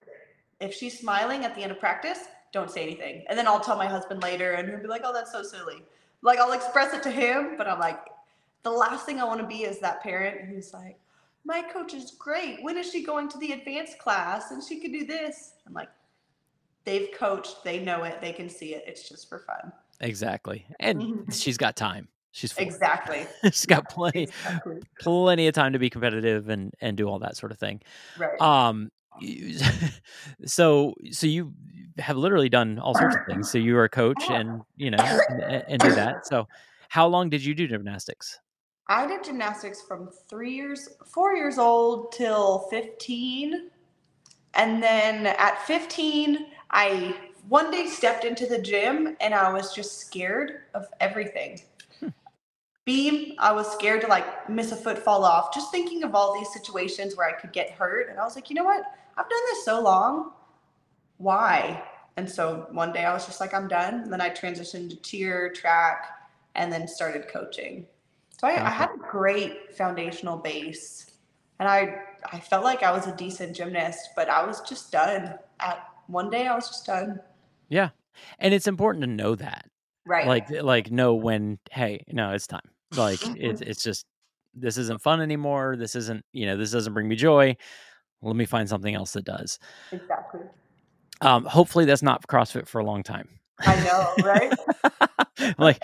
If she's smiling at the end of practice, don't say anything. And then I'll tell my husband later and he'll be like, oh, that's so silly. Like I'll express it to him, but I'm like, the last thing I want to be is that parent who's like, my coach is great. When is she going to the advanced class? And she could do this. I'm like, they've coached, they know it, they can see it. It's just for fun. exactly and she's got time She's four. Exactly. She's got plenty Exactly. plenty of time to be competitive and and do all that sort of thing. Right. Um, so so you have literally done all sorts of things. So you are a coach, and you know, and, and do that. So, how long did you do gymnastics? I did gymnastics from three years, four years old till 15. And then at 15, I one day stepped into the gym and I was just scared of everything. Hmm. Beam, I was scared to like miss a foot, fall off, just thinking of all these situations where I could get hurt. And I was like, you know what? I've done this so long. Why? And so one day I was just like, I'm done. And then I transitioned to tier, track, and then started coaching. So I, I had a great foundational base, and I I felt like I was a decent gymnast, but I was just done. At one day, I was just done. Yeah, and it's important to know that, Right. like like know when. Hey, no, it's time. Like Mm-hmm. it's it's just this isn't fun anymore. This isn't you know this doesn't bring me joy. Let me find something else that does. exactly. Um, hopefully that's not CrossFit for a long time. I know, right? like,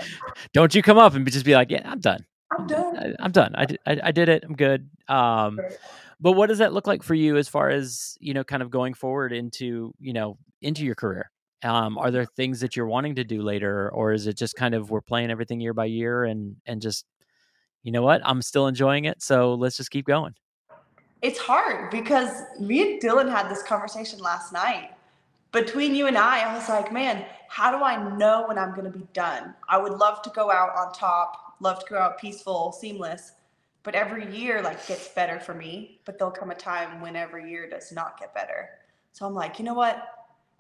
don't you come up and just be like, yeah, I'm done. I'm done. I, I'm done. I did, I, I did it. I'm good. Um, Right. but what does that look like for you as far as you know, kind of going forward into you know into your career? Um, are there things that you're wanting to do later, or is it just kind of we're playing everything year by year and and just you know what, I'm still enjoying it, so let's just keep going. It's hard because me and Dylan had this conversation last night. Between you and I, I was like, man, how do I know when I'm going to be done? I would love to go out on top, love to go out peaceful, seamless, but every year like gets better for me. But there'll come a time when every year does not get better. So I'm like, you know what?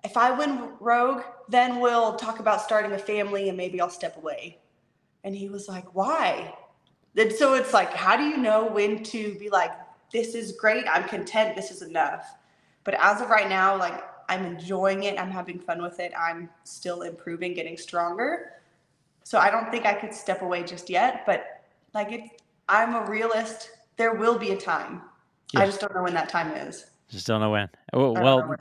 If I win Rogue, then we'll talk about starting a family and maybe I'll step away. And he was like, why? And so it's like, how do you know when to be like, this is great, I'm content, this is enough. But as of right now, like I'm enjoying it, I'm having fun with it, I'm still improving, getting stronger. So I don't think I could step away just yet, but like it, I'm a realist. There will be a time. I just don't know when that time is. Just don't know when. Oh, know well, when.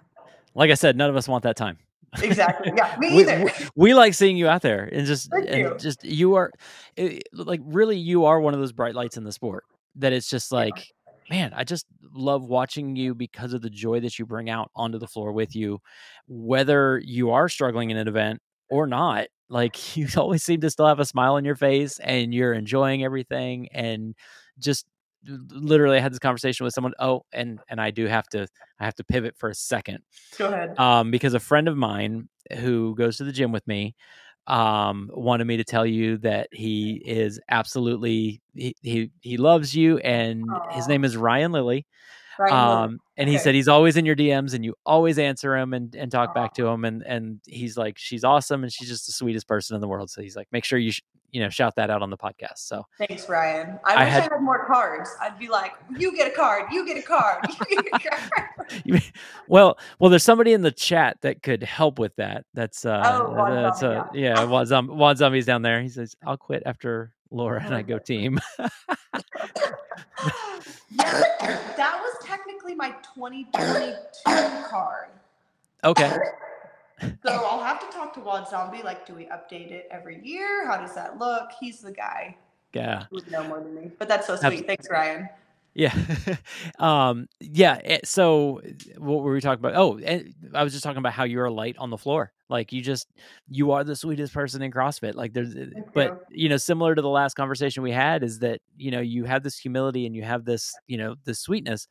like I said, none of us want that time. Exactly. Yeah, me we, either. we, we like seeing you out there and just Thank and you. just you are eh, like really you are one of those bright lights in the sport that it's just like man i just love watching you because of the joy that you bring out onto the floor with you whether you are struggling in an event or not like you always seem to still have a smile on your face and you're enjoying everything and just literally I had this conversation with someone oh and and i do have to i have to pivot for a second Go ahead. um, because a friend of mine who goes to the gym with me um, wanted me to tell you that he is absolutely he he, he loves you and his name is Ryan Lilly. Um, and he Okay. said he's always in your DMs and you always answer him and, and talk back to him and and he's like she's awesome and she's just the sweetest person in the world. So he's like make sure you sh- you know shout that out on the podcast. So Thanks, Ryan. I, I wish had- I had more cards. I'd be like, you get a card, you get a card, you get a card. Well, well, there's somebody in the chat that could help with that. That's uh, Oh, that's uh, yeah, Zom- Juan Zombie's down there. He says, "I'll quit after Laura and I go team." yeah, that was technically my 2022 card. okay, So I'll have to talk to Wad Zombie. Like, do we update it every year? How does that look? He's the guy yeah, who would know more than me. But that's so sweet. Thanks, Ryan. Yeah, um, yeah. eh, So, what were we talking about? Oh, and I was just talking about how you're a light on the floor. Like you just you are the sweetest person in CrossFit. Like there's, eh, Thank but you. you know, similar to the last conversation we had, is that you know you have this humility and you have this you know this sweetness,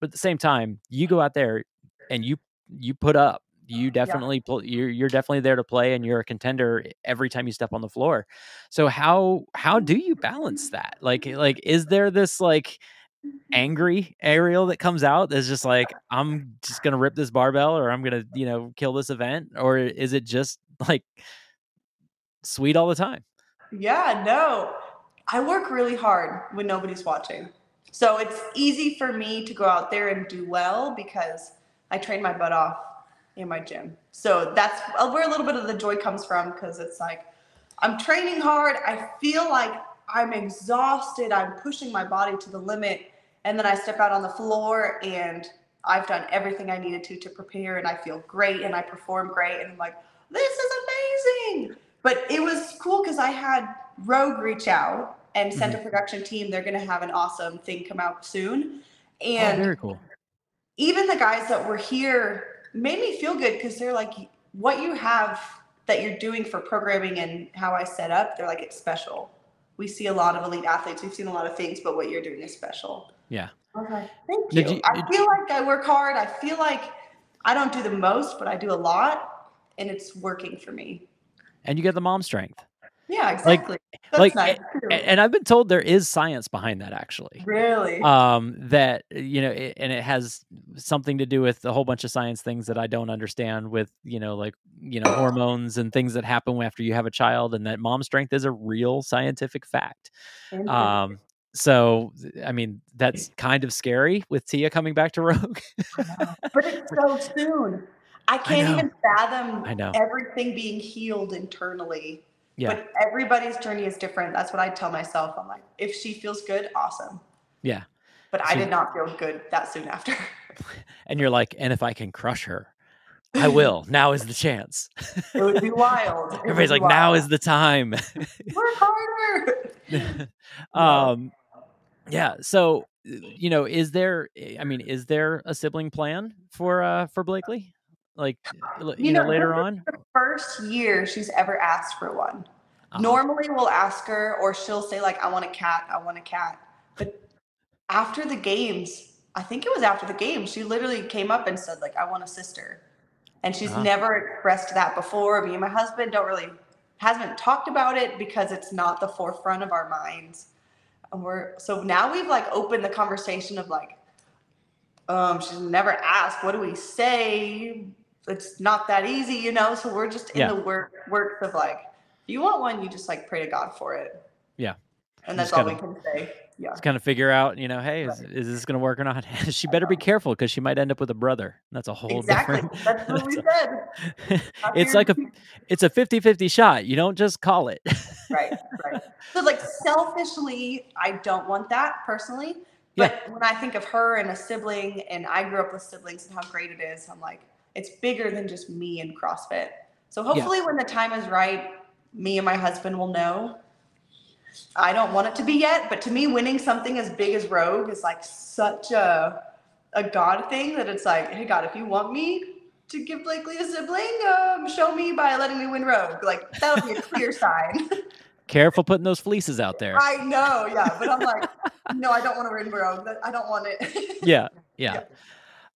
but at the same time, you go out there and you you put up. You definitely pl- you're you're definitely there to play, and you're a contender every time you step on the floor. So how how do you balance that? Like like is there this like angry Arielle that comes out that's just like I'm just gonna rip this barbell or I'm gonna you know kill this event, or is it just like sweet all the time? Yeah, no. I work really hard when nobody's watching. So it's easy for me to go out there and do well because I train my butt off in my gym. So that's uh, where a little bit of the joy comes from because it's like I'm training hard. I feel like I'm exhausted. I'm pushing my body to the limit. And then I step out on the floor and I've done everything I needed to to prepare and I feel great and I perform great. And I'm like, this is amazing. But it was cool because I had Rogue reach out and sent Mm-hmm. a production team. They're going to have an awesome thing come out soon. Oh, And very cool. even the guys that were here made me feel good because they're like, what you have that you're doing for programming and how I set up, they're like, it's special. We see a lot of elite athletes. We've seen a lot of things, but what you're doing is special. Yeah. Okay. Thank you. You- I feel like I work hard. I feel like I don't do the most, but I do a lot and it's working for me. And you get the mom strength. Yeah, exactly. That's like, nice. a- too. And I've been told there is science behind that actually. really? um that you know it, and it has something to do with a whole bunch of science things that i don't understand with you know like you know hormones and things that happen after you have a child and that mom strength is a real scientific fact um so i mean that's kind of scary with tia coming back to rogue but it's so soon. I can't know. even fathom I know. everything being healed internally. Yeah But everybody's journey is different. That's what I tell myself. I'm like, if she feels good, awesome. yeah But I did not feel good that soon after. and you're like and if i can crush her i will now is the chance It would be wild. It everybody's be like now is the time work harder. um yeah so you know is there i mean is there a sibling plan for uh for blakely like you, You know, know, later on the first year she's ever asked for one. Uh-huh. Normally we'll ask her or she'll say like I want a cat, I want a cat. But after the games, I think it was after the games, she literally came up and said like I want a sister. And she's Uh-huh. never expressed that before. Me and my husband don't really hasn't talked about it because it's not the forefront of our minds. And we're so now we've like opened the conversation of like um she's never asked what do we say it's not that easy you know? So we're just in Yeah. the work works of like if you want one you just like pray to god for it. Yeah. and that's all we can say. Yeah. just kind of figure out you know hey is, is this gonna work or not? She better be careful because she might end up with a brother. That's a whole exactly. different that's what we that's said it's like a it's a 50-50 shot. You don't just call it. Right right. So like selfishly i don't want that personally. But when i think of her and a sibling and i grew up with siblings and how great it is i'm like it's bigger than just me and crossfit. So hopefully when the time is right me and my husband will know. I don't want it to be yet but to me winning something as big as rogue is like such a a god thing that it's like hey god if you want me to give blakely a sibling um, show me by letting me win rogue. Like that would be a clear sign. Careful putting those fleeces out there. I know, yeah, but I'm like, no, I don't want to win rogue. I don't want it. yeah, yeah.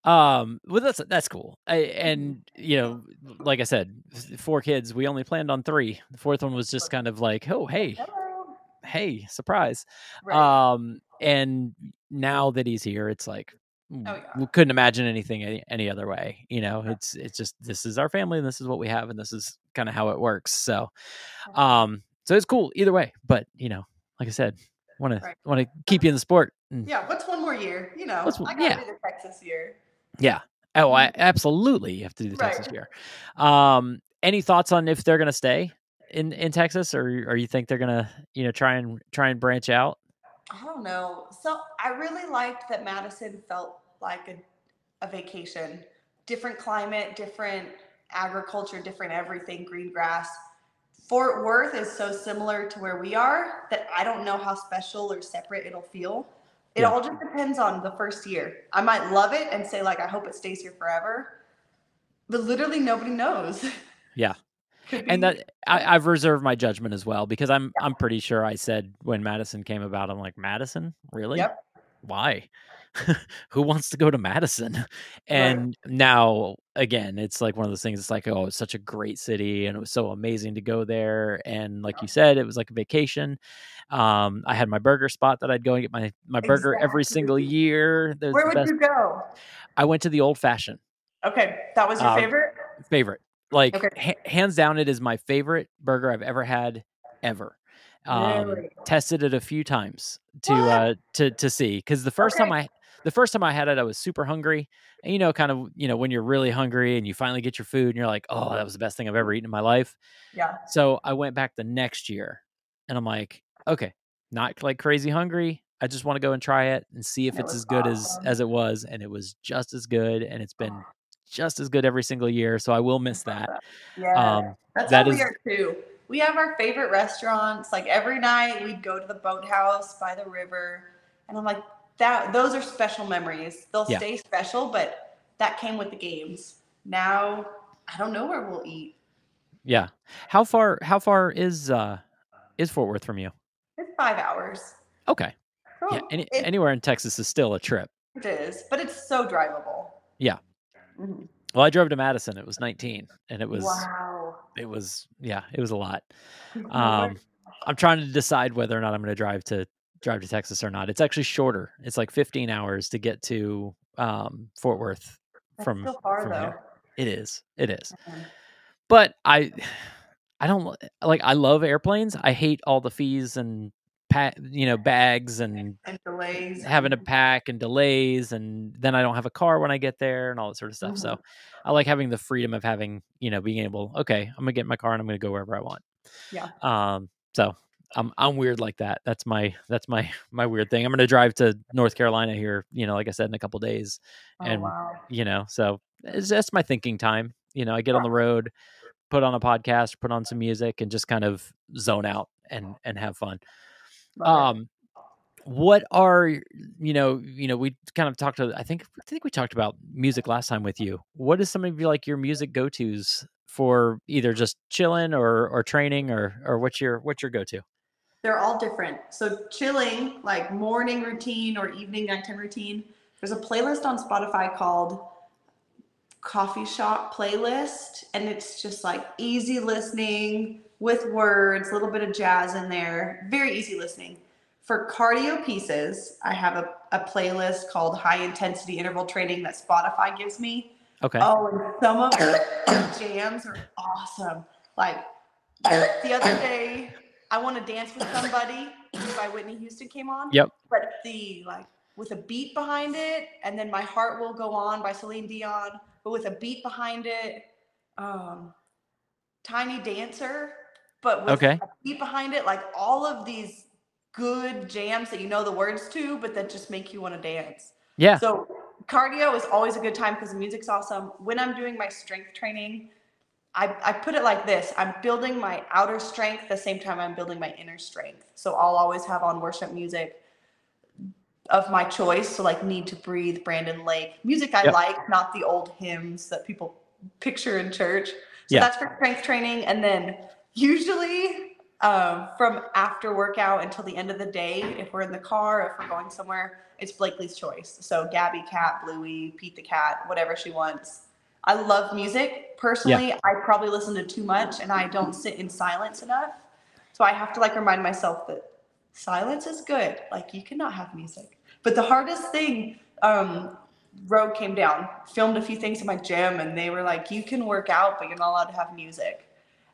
Um, well, that's that's cool. I, and you know, like I said, four kids. We only planned on three. The fourth one was just kind of like, oh, hey, Hello. hey, surprise. Right. Um, and now that he's here, it's like Oh, yeah. we couldn't imagine anything any, any other way. You know, it's it's just this is our family, and this is what we have, and this is kind of how it works. So, um, so it's cool either way. But you know, like I said, want to want to keep you in the sport. and- yeah, what's one more year? You know, What's I gotta yeah. Texas year. Yeah. Oh, I, absolutely. You have to do the Right. Texas year. Um, any thoughts on if they're going to stay in in Texas, or or you think they're going to you know try and try and branch out? I don't know. So I really liked that Madison felt like a, a vacation. Different climate, different agriculture, different everything, green grass. Fort Worth is so similar to where we are that I don't know how special or separate it'll feel. It Yeah. all just depends on the first year. I might love it and say like I hope it stays here forever. But literally nobody knows. Yeah. And that I, I've reserved my judgment as well because I'm I'm pretty sure I said when Madison came about, I'm like Madison, really? Yep. Why? Who wants to go to Madison? And now again, it's like one of those things. It's like, oh, it's such a great city, and it was so amazing to go there. And like you said, it was like a vacation. Um, I had my burger spot that I'd go and get my my burger every single year. There's Where would you go? I went to the old fashioned Okay, that was your Um, favorite? favorite. Like Okay. ha- hands down, it is my favorite burger I've ever had ever. Um, Really? Tested it a few times to What? uh to to see because the first time I the first time I had it, I was super hungry. And you know, kind of you know when you're really hungry and you finally get your food and you're like, oh, that was the best thing I've ever eaten in my life. Yeah. So I went back the next year, and I'm like, okay, not like crazy hungry. I just want to go and try it and see if It it's as good awesome. as as it was, and it was just as good, and it's been just as good every single year. So I will miss that. Yeah. Um, That's that is- we are too. we have our favorite restaurants. Like every night we'd go to the boathouse by the river. And I'm like, that those are special memories. They'll Yeah. stay special, but that came with the games. Now I don't know where we'll eat. Yeah. How far? How far is uh is Fort Worth from you? It's five hours. Okay. So Yeah. Any, it, anywhere in Texas is still a trip. it is, but it's so drivable. Yeah. Mhm. Well, I drove to Madison. It was 19, and it was wow. it was yeah, it was a lot. Um, I'm trying to decide whether or not I'm going to drive to drive to Texas or not. It's actually shorter. It's like 15 hours to get to um, Fort Worth That's from still far from though. here. It is. It is. Mhm. But I I don't like I love airplanes. I hate all the fees and pa- you know bags and And delays. having to pack and delays and then I don't have a car when I get there and all that sort of stuff. So I like having the freedom of having, you know, being able, okay, I'm gonna get my car and I'm gonna go wherever I want. Yeah. Um so I'm I'm weird like that. That's my that's my my weird thing. I'm gonna drive to North Carolina here, you know, like I said, in a couple days. Oh, and wow. you know, so it's that's my thinking time. You know, I get on the road, put on a podcast, put on some music, and just kind of zone out and and have fun. Um, what are you know you know we kind of talked to I think I think we talked about music last time with you. What is some of your like your music go tos for either just chilling or or training or or what's your what's your go to? They're all different. So chilling, like morning routine or evening nighttime routine. There's a playlist on Spotify called Coffee Shop Playlist, and it's just like easy listening with words, a little bit of jazz in there. Very easy listening. For cardio pieces, I have a, a playlist called High Intensity Interval Training that Spotify gives me. Okay. Oh, and some of the jams are awesome. Like the other day, I Want to Dance with Somebody by Whitney Houston came on. Yep. But the like with a beat behind it, and then My Heart Will Go On by Celine Dion, but with a beat behind it. Um, Tiny Dancer, but with Okay. a beat behind it, like all of these good jams that you know the words to, but that just make you want to dance. Yeah. So cardio is always a good time because the music's awesome. When I'm doing my strength training, I, I put it like this I'm building my outer strength the same time I'm building my inner strength. So I'll always have on worship music of my choice. So, like Need to Breathe, Brandon Lake, music I Yep. like, not the old hymns that people picture in church. So, Yeah. that's for strength training. And then, usually, um, from after workout until the end of the day, if we're in the car, if we're going somewhere, it's Blakely's choice. So, Gabby Cat, Bluey, Pete the Cat, whatever she wants. I love music. Personally, I probably listen to too much and I don't sit in silence enough. So I have to like remind myself that silence is good. Like you cannot have music. But the hardest thing, um, Rogue came down, filmed a few things in my gym, and they were like, "You can work out, but you're not allowed to have music."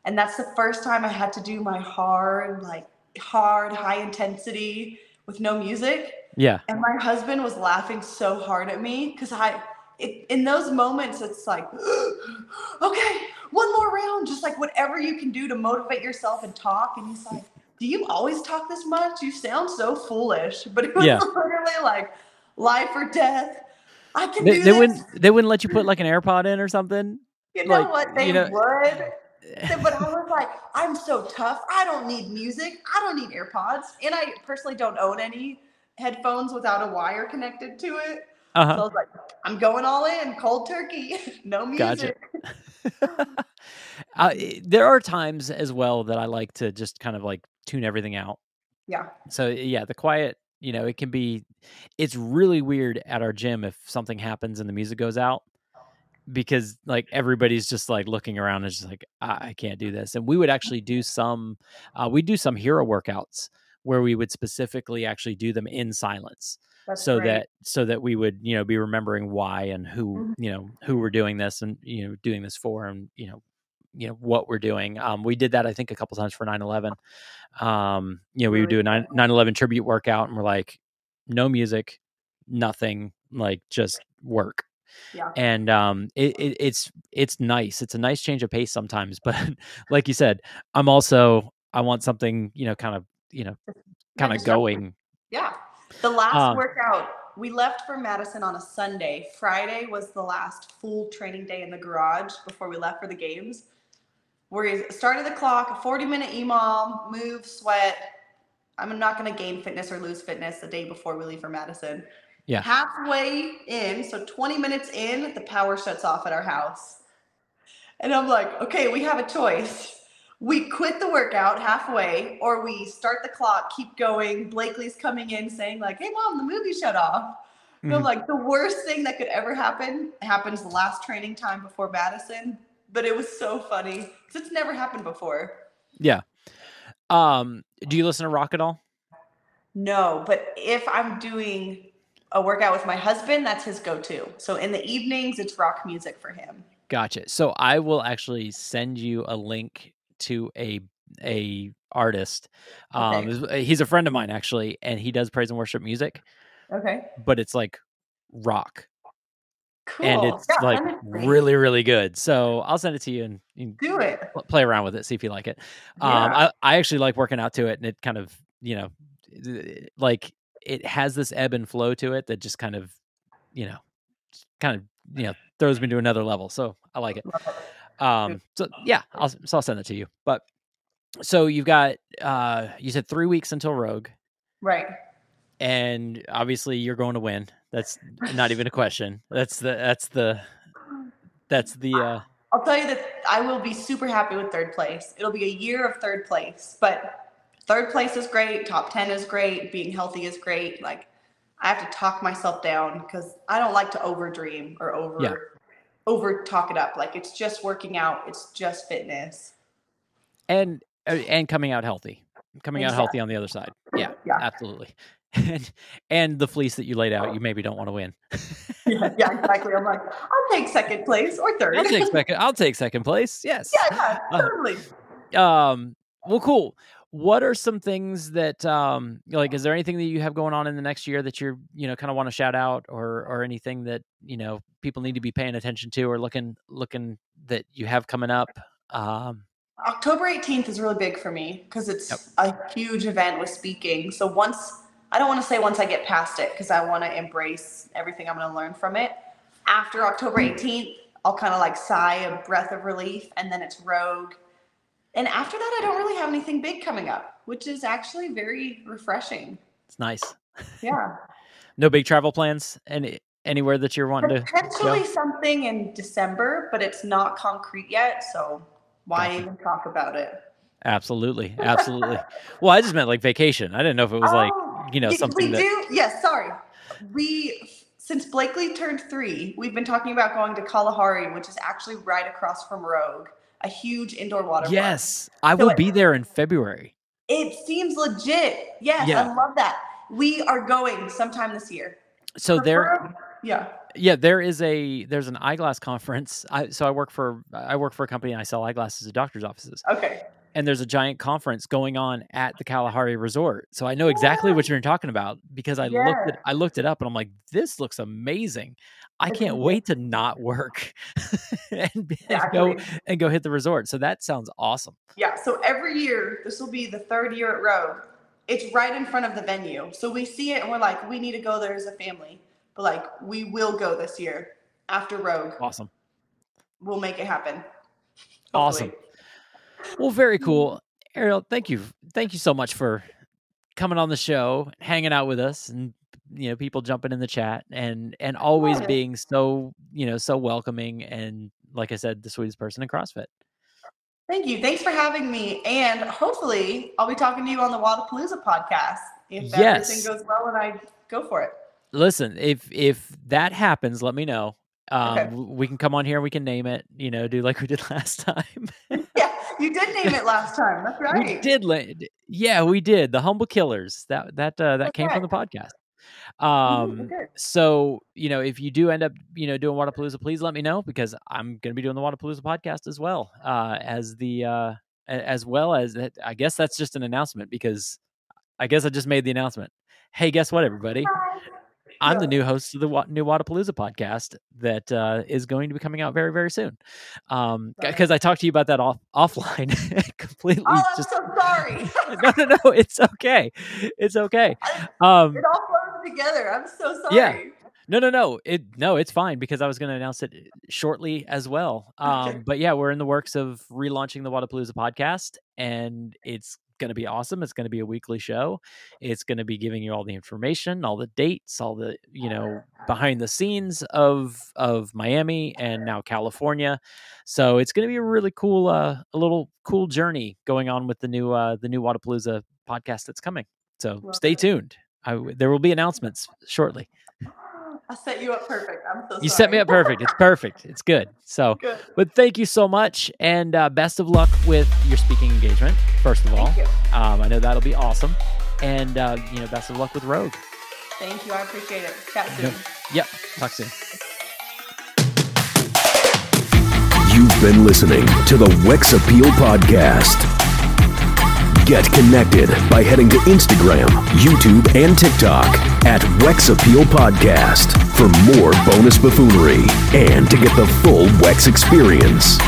And that's the first time I had to do my hard, like hard, high intensity with no music. Yeah. And my husband was laughing so hard at me because I, it, in those moments, it's like, okay, one more round, just like whatever you can do to motivate yourself and talk. And he's like, do you always talk this much? You sound so foolish. But it was Yeah. literally like life or death. I can They, do they this. wouldn't they wouldn't let you put like an AirPod in or something. you know like, what? They you know- would. but I was like, I'm so tough. I don't need music. I don't need AirPods. And I personally don't own any headphones without a wire connected to it. So I Uh-huh. was like, I'm going all in, cold turkey, no Gotcha. music. uh, there are times as well that I like to just kind of like tune everything out. Yeah. So yeah, the quiet, you know, it can be it's really weird at our gym if something happens and the music goes out because like everybody's just like looking around and just like I, I can't do this. And we would actually do some uh, we do some hero workouts where we would specifically actually do them in silence That's so great. that so that we would you know be remembering why and who Mhm. you know who we're doing this and you know doing this for and you know you know what we're doing um we did that i think a couple times for 9-11 um you know we would do a 9 9-11 tribute workout and we're like no music nothing like just work Yeah. and um it, it it's it's nice it's a nice change of pace sometimes but like you said i'm also i want something you know kind of you know kind of going Yeah. The last Um, workout, we left for Madison on a Sunday. Friday was the last full training day in the garage before we left for the games. we started the clock, a 40 minute EMOM, move, sweat. I'm not going to gain fitness or lose fitness the day before we leave for Madison. Yeah. Halfway in, so 20 minutes in, the power shuts off at our house. And I'm like, okay, we have a choice. We quit the workout halfway, or we start the clock, keep going. Blakely's coming in saying, like, hey, mom, the movie shut off. And I'm like, the worst thing that could ever happen happens the last training time before Madison. But it was so funny 'cause it's never happened before. Yeah. Um, do you listen to rock at all? No, but if I'm doing a workout with my husband, that's his go to. So in the evenings, it's rock music for him. Gotcha. So I will actually send you a link to a a artist. Um, is- he's a friend of mine actually, and he does praise and worship music, Okay. but it's like rock, Cool. and it's Yeah, like send it to me. really, really good. So I'll send it to you and you do it. pl- play around with it, see if you like it. Um, Yeah. I, I actually like working out to it, and it kind of, you know, like it has this ebb and flow to it that just kind of, you know, kind of, you know, throws me to another level. So I like it. Um, so yeah, I'll, so I'll send it to you. But so you've got, uh, you said three weeks until Rogue, Right. and obviously you're going to win. That's not even a question. That's the, that's the, that's the, uh, I'll tell you that I will be super happy with third place. It'll be a year of third place, but third place is great. Top 10 is great. Being healthy is great. Like, I have to talk myself down because I don't like to over dream or over Yeah. Over talk it up. Like it's just working out. It's just fitness. and uh, and coming out healthy coming out healthy on the other side yeah, Yeah. absolutely and and the fleece that you laid out you maybe don't want to win Yeah, yeah, exactly. I'm like, I'll take second place or third. i'll take second i'll take second place yes yeah, yeah, Uh, totally. um well cool what are some things that um like is there anything that you have going on in the next year that you're you know kind of want to shout out or or anything that you know people need to be paying attention to or looking looking that you have coming up um October 18th is really big for me because it's Yep. a huge event with speaking. So once, I don't want to say once I get past it because I want to embrace everything I'm going to learn from it. After October 18th, I'll kind of like sigh a breath of relief and then it's Rogue. And after that, I don't really have anything big coming up, which is actually very refreshing. it's nice Yeah. no big travel plans any anywhere that you're wanting to Potentially something in December, but it's not concrete yet. So why even talk about it? Absolutely, absolutely. well, I just meant like vacation. I didn't know if it was like Oh, you know something we that. do. Yes, sorry. We since Blakely turned three, we've been talking about going to Kalahari, which is actually right across from Rogue, a huge indoor water park. Yes, I So will it- be there in February. it seems legit. Yes, Yeah. I love that. We are going sometime this year. So there, yeah. yeah, there is a there's an eyeglass conference. I so I work for I work for a company and I sell eyeglasses to doctors' offices, Okay. And there's a giant conference going on at the Kalahari Resort. So I know exactly what you're talking about because I looked Yeah. it I looked it up and I'm like, this looks amazing. I It's can't amazing. wait to not work and, be- and go and go hit the resort. So that sounds awesome. Yeah. So every year, this will be the third year at Rogue. It's right in front of the venue. So we see it and we're like, we need to go there as a family. But like, we will go this year after Rogue. Awesome. We'll make it happen. Awesome. Well, very cool. Arielle, thank you. Thank you so much for coming on the show, hanging out with us and you know, people jumping in the chat and and always being so, you know, so welcoming and like I said, the sweetest person in CrossFit. Thank you. Thanks for having me. And hopefully, I'll be talking to you on the Wodapalooza podcast if Yes. everything goes well and I go for it. Listen, if if that happens, let me know. Um Okay. we can come on here and we can name it, you know, do like we did last time. Yeah, you did name it last time. That's right. We did yeah, we did. The Humble Killers. That that uh, that came from the podcast. Um okay. so you know if you do end up you know doing Wodapalooza, please let me know because I'm going to be doing the Wodapalooza podcast as well uh, as the uh, as well as. I guess that's just an announcement because I guess I just made the announcement. Hey, guess what, everybody? I'm the new host of the Wa- new Wodapalooza podcast that uh, is going to be coming out very very soon. Um, because I talked to you about that off offline completely. Oh, I'm just so sorry. no no no, it's okay, it's okay. Um, it all flows together. I'm so sorry. Yeah. No, no, no. It no, it's fine because I was going to announce it shortly as well. Um, but yeah, we're in the works of relaunching the Wodapalooza podcast, and it's going to be awesome. It's going to be a weekly show. It's going to be giving you all the information, all the dates, all the you know behind the scenes of of Miami and now California. So it's going to be a really cool, uh, a little cool journey going on with the new uh, the new Wodapalooza podcast that's coming. So stay tuned. I, there will be announcements shortly. I set you up perfect. I'm so You sorry. set me up perfect. It's perfect. It's good. So, Good. but thank you so much, and uh, best of luck with your speaking engagement. First of all, Thank you. um, I know that'll be awesome, and uh, you know, best of luck with Rogue. Thank you. I appreciate it. Chat soon. Yep. Talk soon. You've been listening to the Wex Appeal Podcast. Get connected by heading to Instagram, YouTube, and TikTok at Wex Appeal Podcast for more bonus buffoonery and to get the full Wex experience.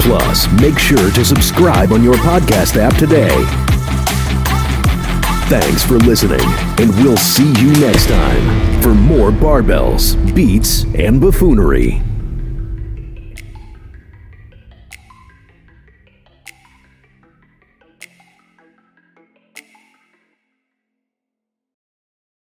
Plus, make sure to subscribe on your podcast app today. Thanks for listening, and we'll see you next time for more barbells, beats, and buffoonery.